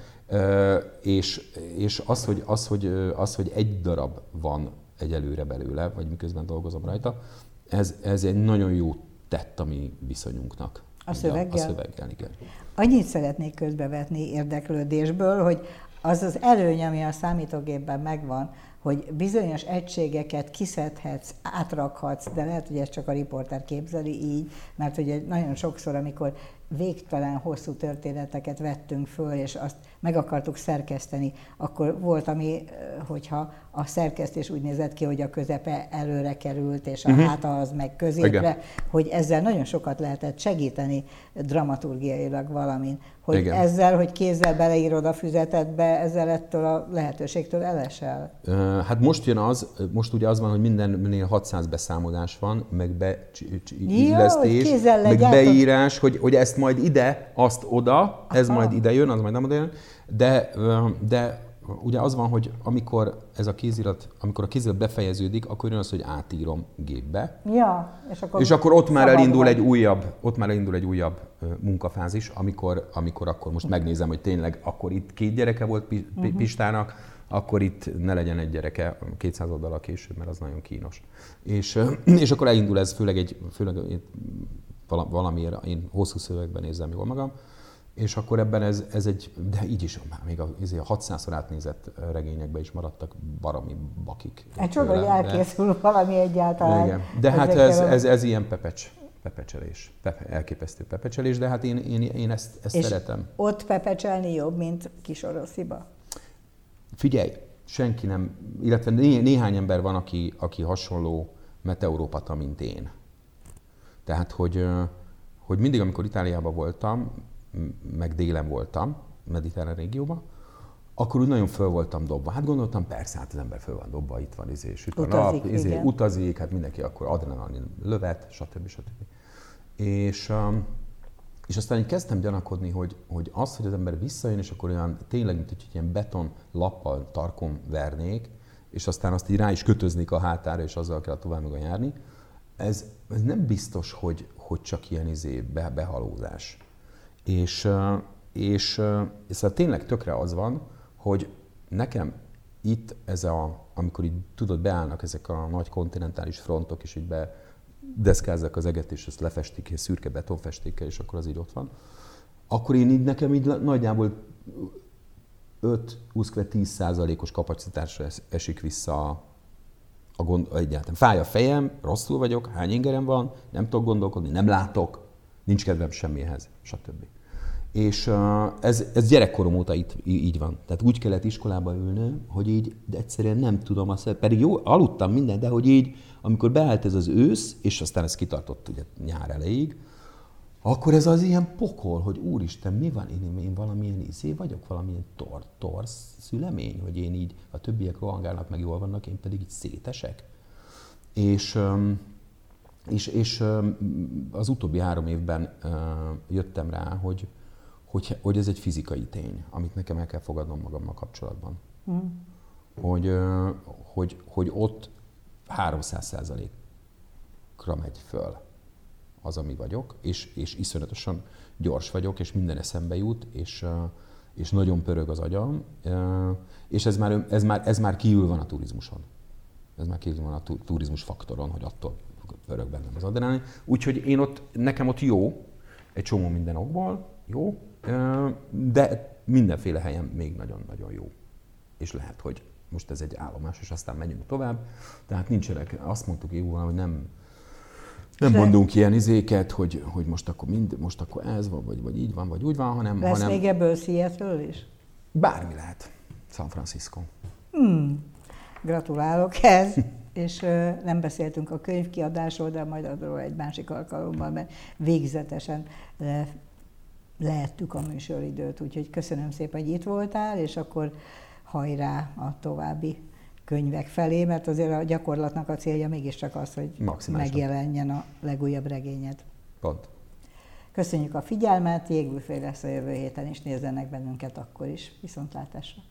És, és az, hogy, az, hogy, az, hogy egy darab van egyelőre belőle, vagy miközben dolgozom rajta, ez, ez egy nagyon jó tett a mi viszonyunknak. A szöveggel? A szöveggel, igen. Annyit szeretnék közbevetni érdeklődésből, hogy az az előny, ami a számítógépben megvan, hogy bizonyos egységeket kiszedhetsz, átrakhatsz, de lehet, hogy ezt csak a riporter képzeli így, mert ugye nagyon sokszor, amikor végtelen hosszú történeteket vettünk föl, és azt meg akartuk szerkeszteni, akkor volt, ami, hogyha a szerkesztés úgy nézett ki, hogy a közepe előre került, és a uh-huh. háta az meg középre, Igen. hogy ezzel nagyon sokat lehetett segíteni dramaturgiailag valamin. Hogy Igen. ezzel, hogy kézzel beleírod a füzetetbe, ezzel ettől a lehetőségtől elesel? Hát most jön az, most ugye az van, hogy mindennél 600 beszámolás van, meg ja, meg beírás, hogy, hogy ezt majd ide, azt oda, ez Aha. majd ide jön, az majd nem oda jön, de, de ugye az van, hogy amikor ez a kézirat, amikor a kézirat befejeződik, akkor jön az, hogy átírom gépbe. Ja, és akkor, és akkor ott már elindul egy újabb, ott már elindul egy újabb munkafázis, amikor, amikor akkor most megnézem, hogy tényleg akkor itt két gyereke volt mhm. Pistának, akkor itt ne legyen egy gyereke 200 oldalak később, mert az nagyon kínos. És, és akkor elindul ez, főleg, egy, főleg valamiért én hosszú szövegben nézem jól magam, és akkor ebben ez, ez egy, de így is, már még a, a 600-szor átnézett regényekben is maradtak barami bakik. Egy csoda, hogy elkészül de, valami egyáltalán. Igen. De hát ez, ez, ez, ilyen pepecs, pepecselés, pepe, elképesztő pepecselés, de hát én, én, én ezt, ezt és szeretem. ott pepecselni jobb, mint Kisorosziba? Figyelj, senki nem, illetve né, néhány ember van, aki, aki hasonló meteorópata, mint én. Tehát, hogy, hogy mindig, amikor Itáliában voltam, meg délen voltam, mediterrán régióban, akkor úgy nagyon föl voltam dobva. Hát gondoltam, persze, hát az ember föl van dobva, itt van, izé, süt a nap, izé, utazik, hát mindenki akkor adrenalin lövet, stb. stb. És, um, és aztán így kezdtem gyanakodni, hogy, hogy az, hogy az ember visszajön, és akkor olyan tényleg, mint egy ilyen beton lappal tarkon vernék, és aztán azt így rá is kötöznék a hátára, és azzal kell tovább meg járni, ez, ez nem biztos, hogy, hogy csak ilyen izé be, behalózás. És, és, és szóval tényleg tökre az van, hogy nekem itt ez a, amikor így tudod, beállnak ezek a nagy kontinentális frontok, és így be deszkázzák az eget, és ezt lefestik egy szürke betonfestékkel, és akkor az így ott van, akkor én így nekem így nagyjából 5-20-10 százalékos kapacitásra esik vissza a, a gond, egyáltalán. Fáj a fejem, rosszul vagyok, hány ingerem van, nem tudok gondolkodni, nem látok, nincs kedvem semmihez, stb. És ez, ez gyerekkorom óta itt, így van. Tehát úgy kellett iskolába ülnöm, hogy így de egyszerűen nem tudom azt, pedig jó, aludtam minden, de hogy így, amikor beállt ez az ősz, és aztán ez kitartott ugye nyár elejéig, akkor ez az ilyen pokol, hogy úristen, mi van, én, én valamilyen izé vagyok, valamilyen tor, torsz szülemény, hogy én így, a többiek rohangálnak, meg jól vannak, én pedig így szétesek. És, és, és az utóbbi három évben jöttem rá, hogy, hogy, hogy ez egy fizikai tény, amit nekem el kell fogadnom magammal kapcsolatban. Mm. Hogy, hogy, hogy ott 300% ra megy föl az, ami vagyok, és, és iszonyatosan gyors vagyok, és minden eszembe jut, és, és nagyon pörög az agyam, és ez már, ez már, ez már kívül van a turizmuson. Ez már kívül van a turizmus faktoron, hogy attól pörög bennem az adrenalin. Úgyhogy én ott, nekem ott jó, egy csomó minden okból, jó, de mindenféle helyen még nagyon-nagyon jó. És lehet, hogy most ez egy állomás, és aztán megyünk tovább. Tehát nincsenek, azt mondtuk jóval, hogy nem, nem mondunk ilyen izéket, hogy, hogy most, akkor mind, most akkor ez van, vagy, vagy így van, vagy úgy van, hanem... Lesz hanem... még ebből Seattle is? Bármi lehet. San Francisco. Hmm. Gratulálok ez. és nem beszéltünk a könyvkiadásról, de majd arról egy másik alkalommal, mert végzetesen lehettük a műsoridőt. Úgyhogy köszönöm szépen, hogy itt voltál, és akkor hajrá a további könyvek felé, mert azért a gyakorlatnak a célja mégiscsak az, hogy megjelenjen a legújabb regényed. Pont. Köszönjük a figyelmet, Jégbüfé lesz a jövő héten, és nézzenek bennünket akkor is. Viszontlátásra!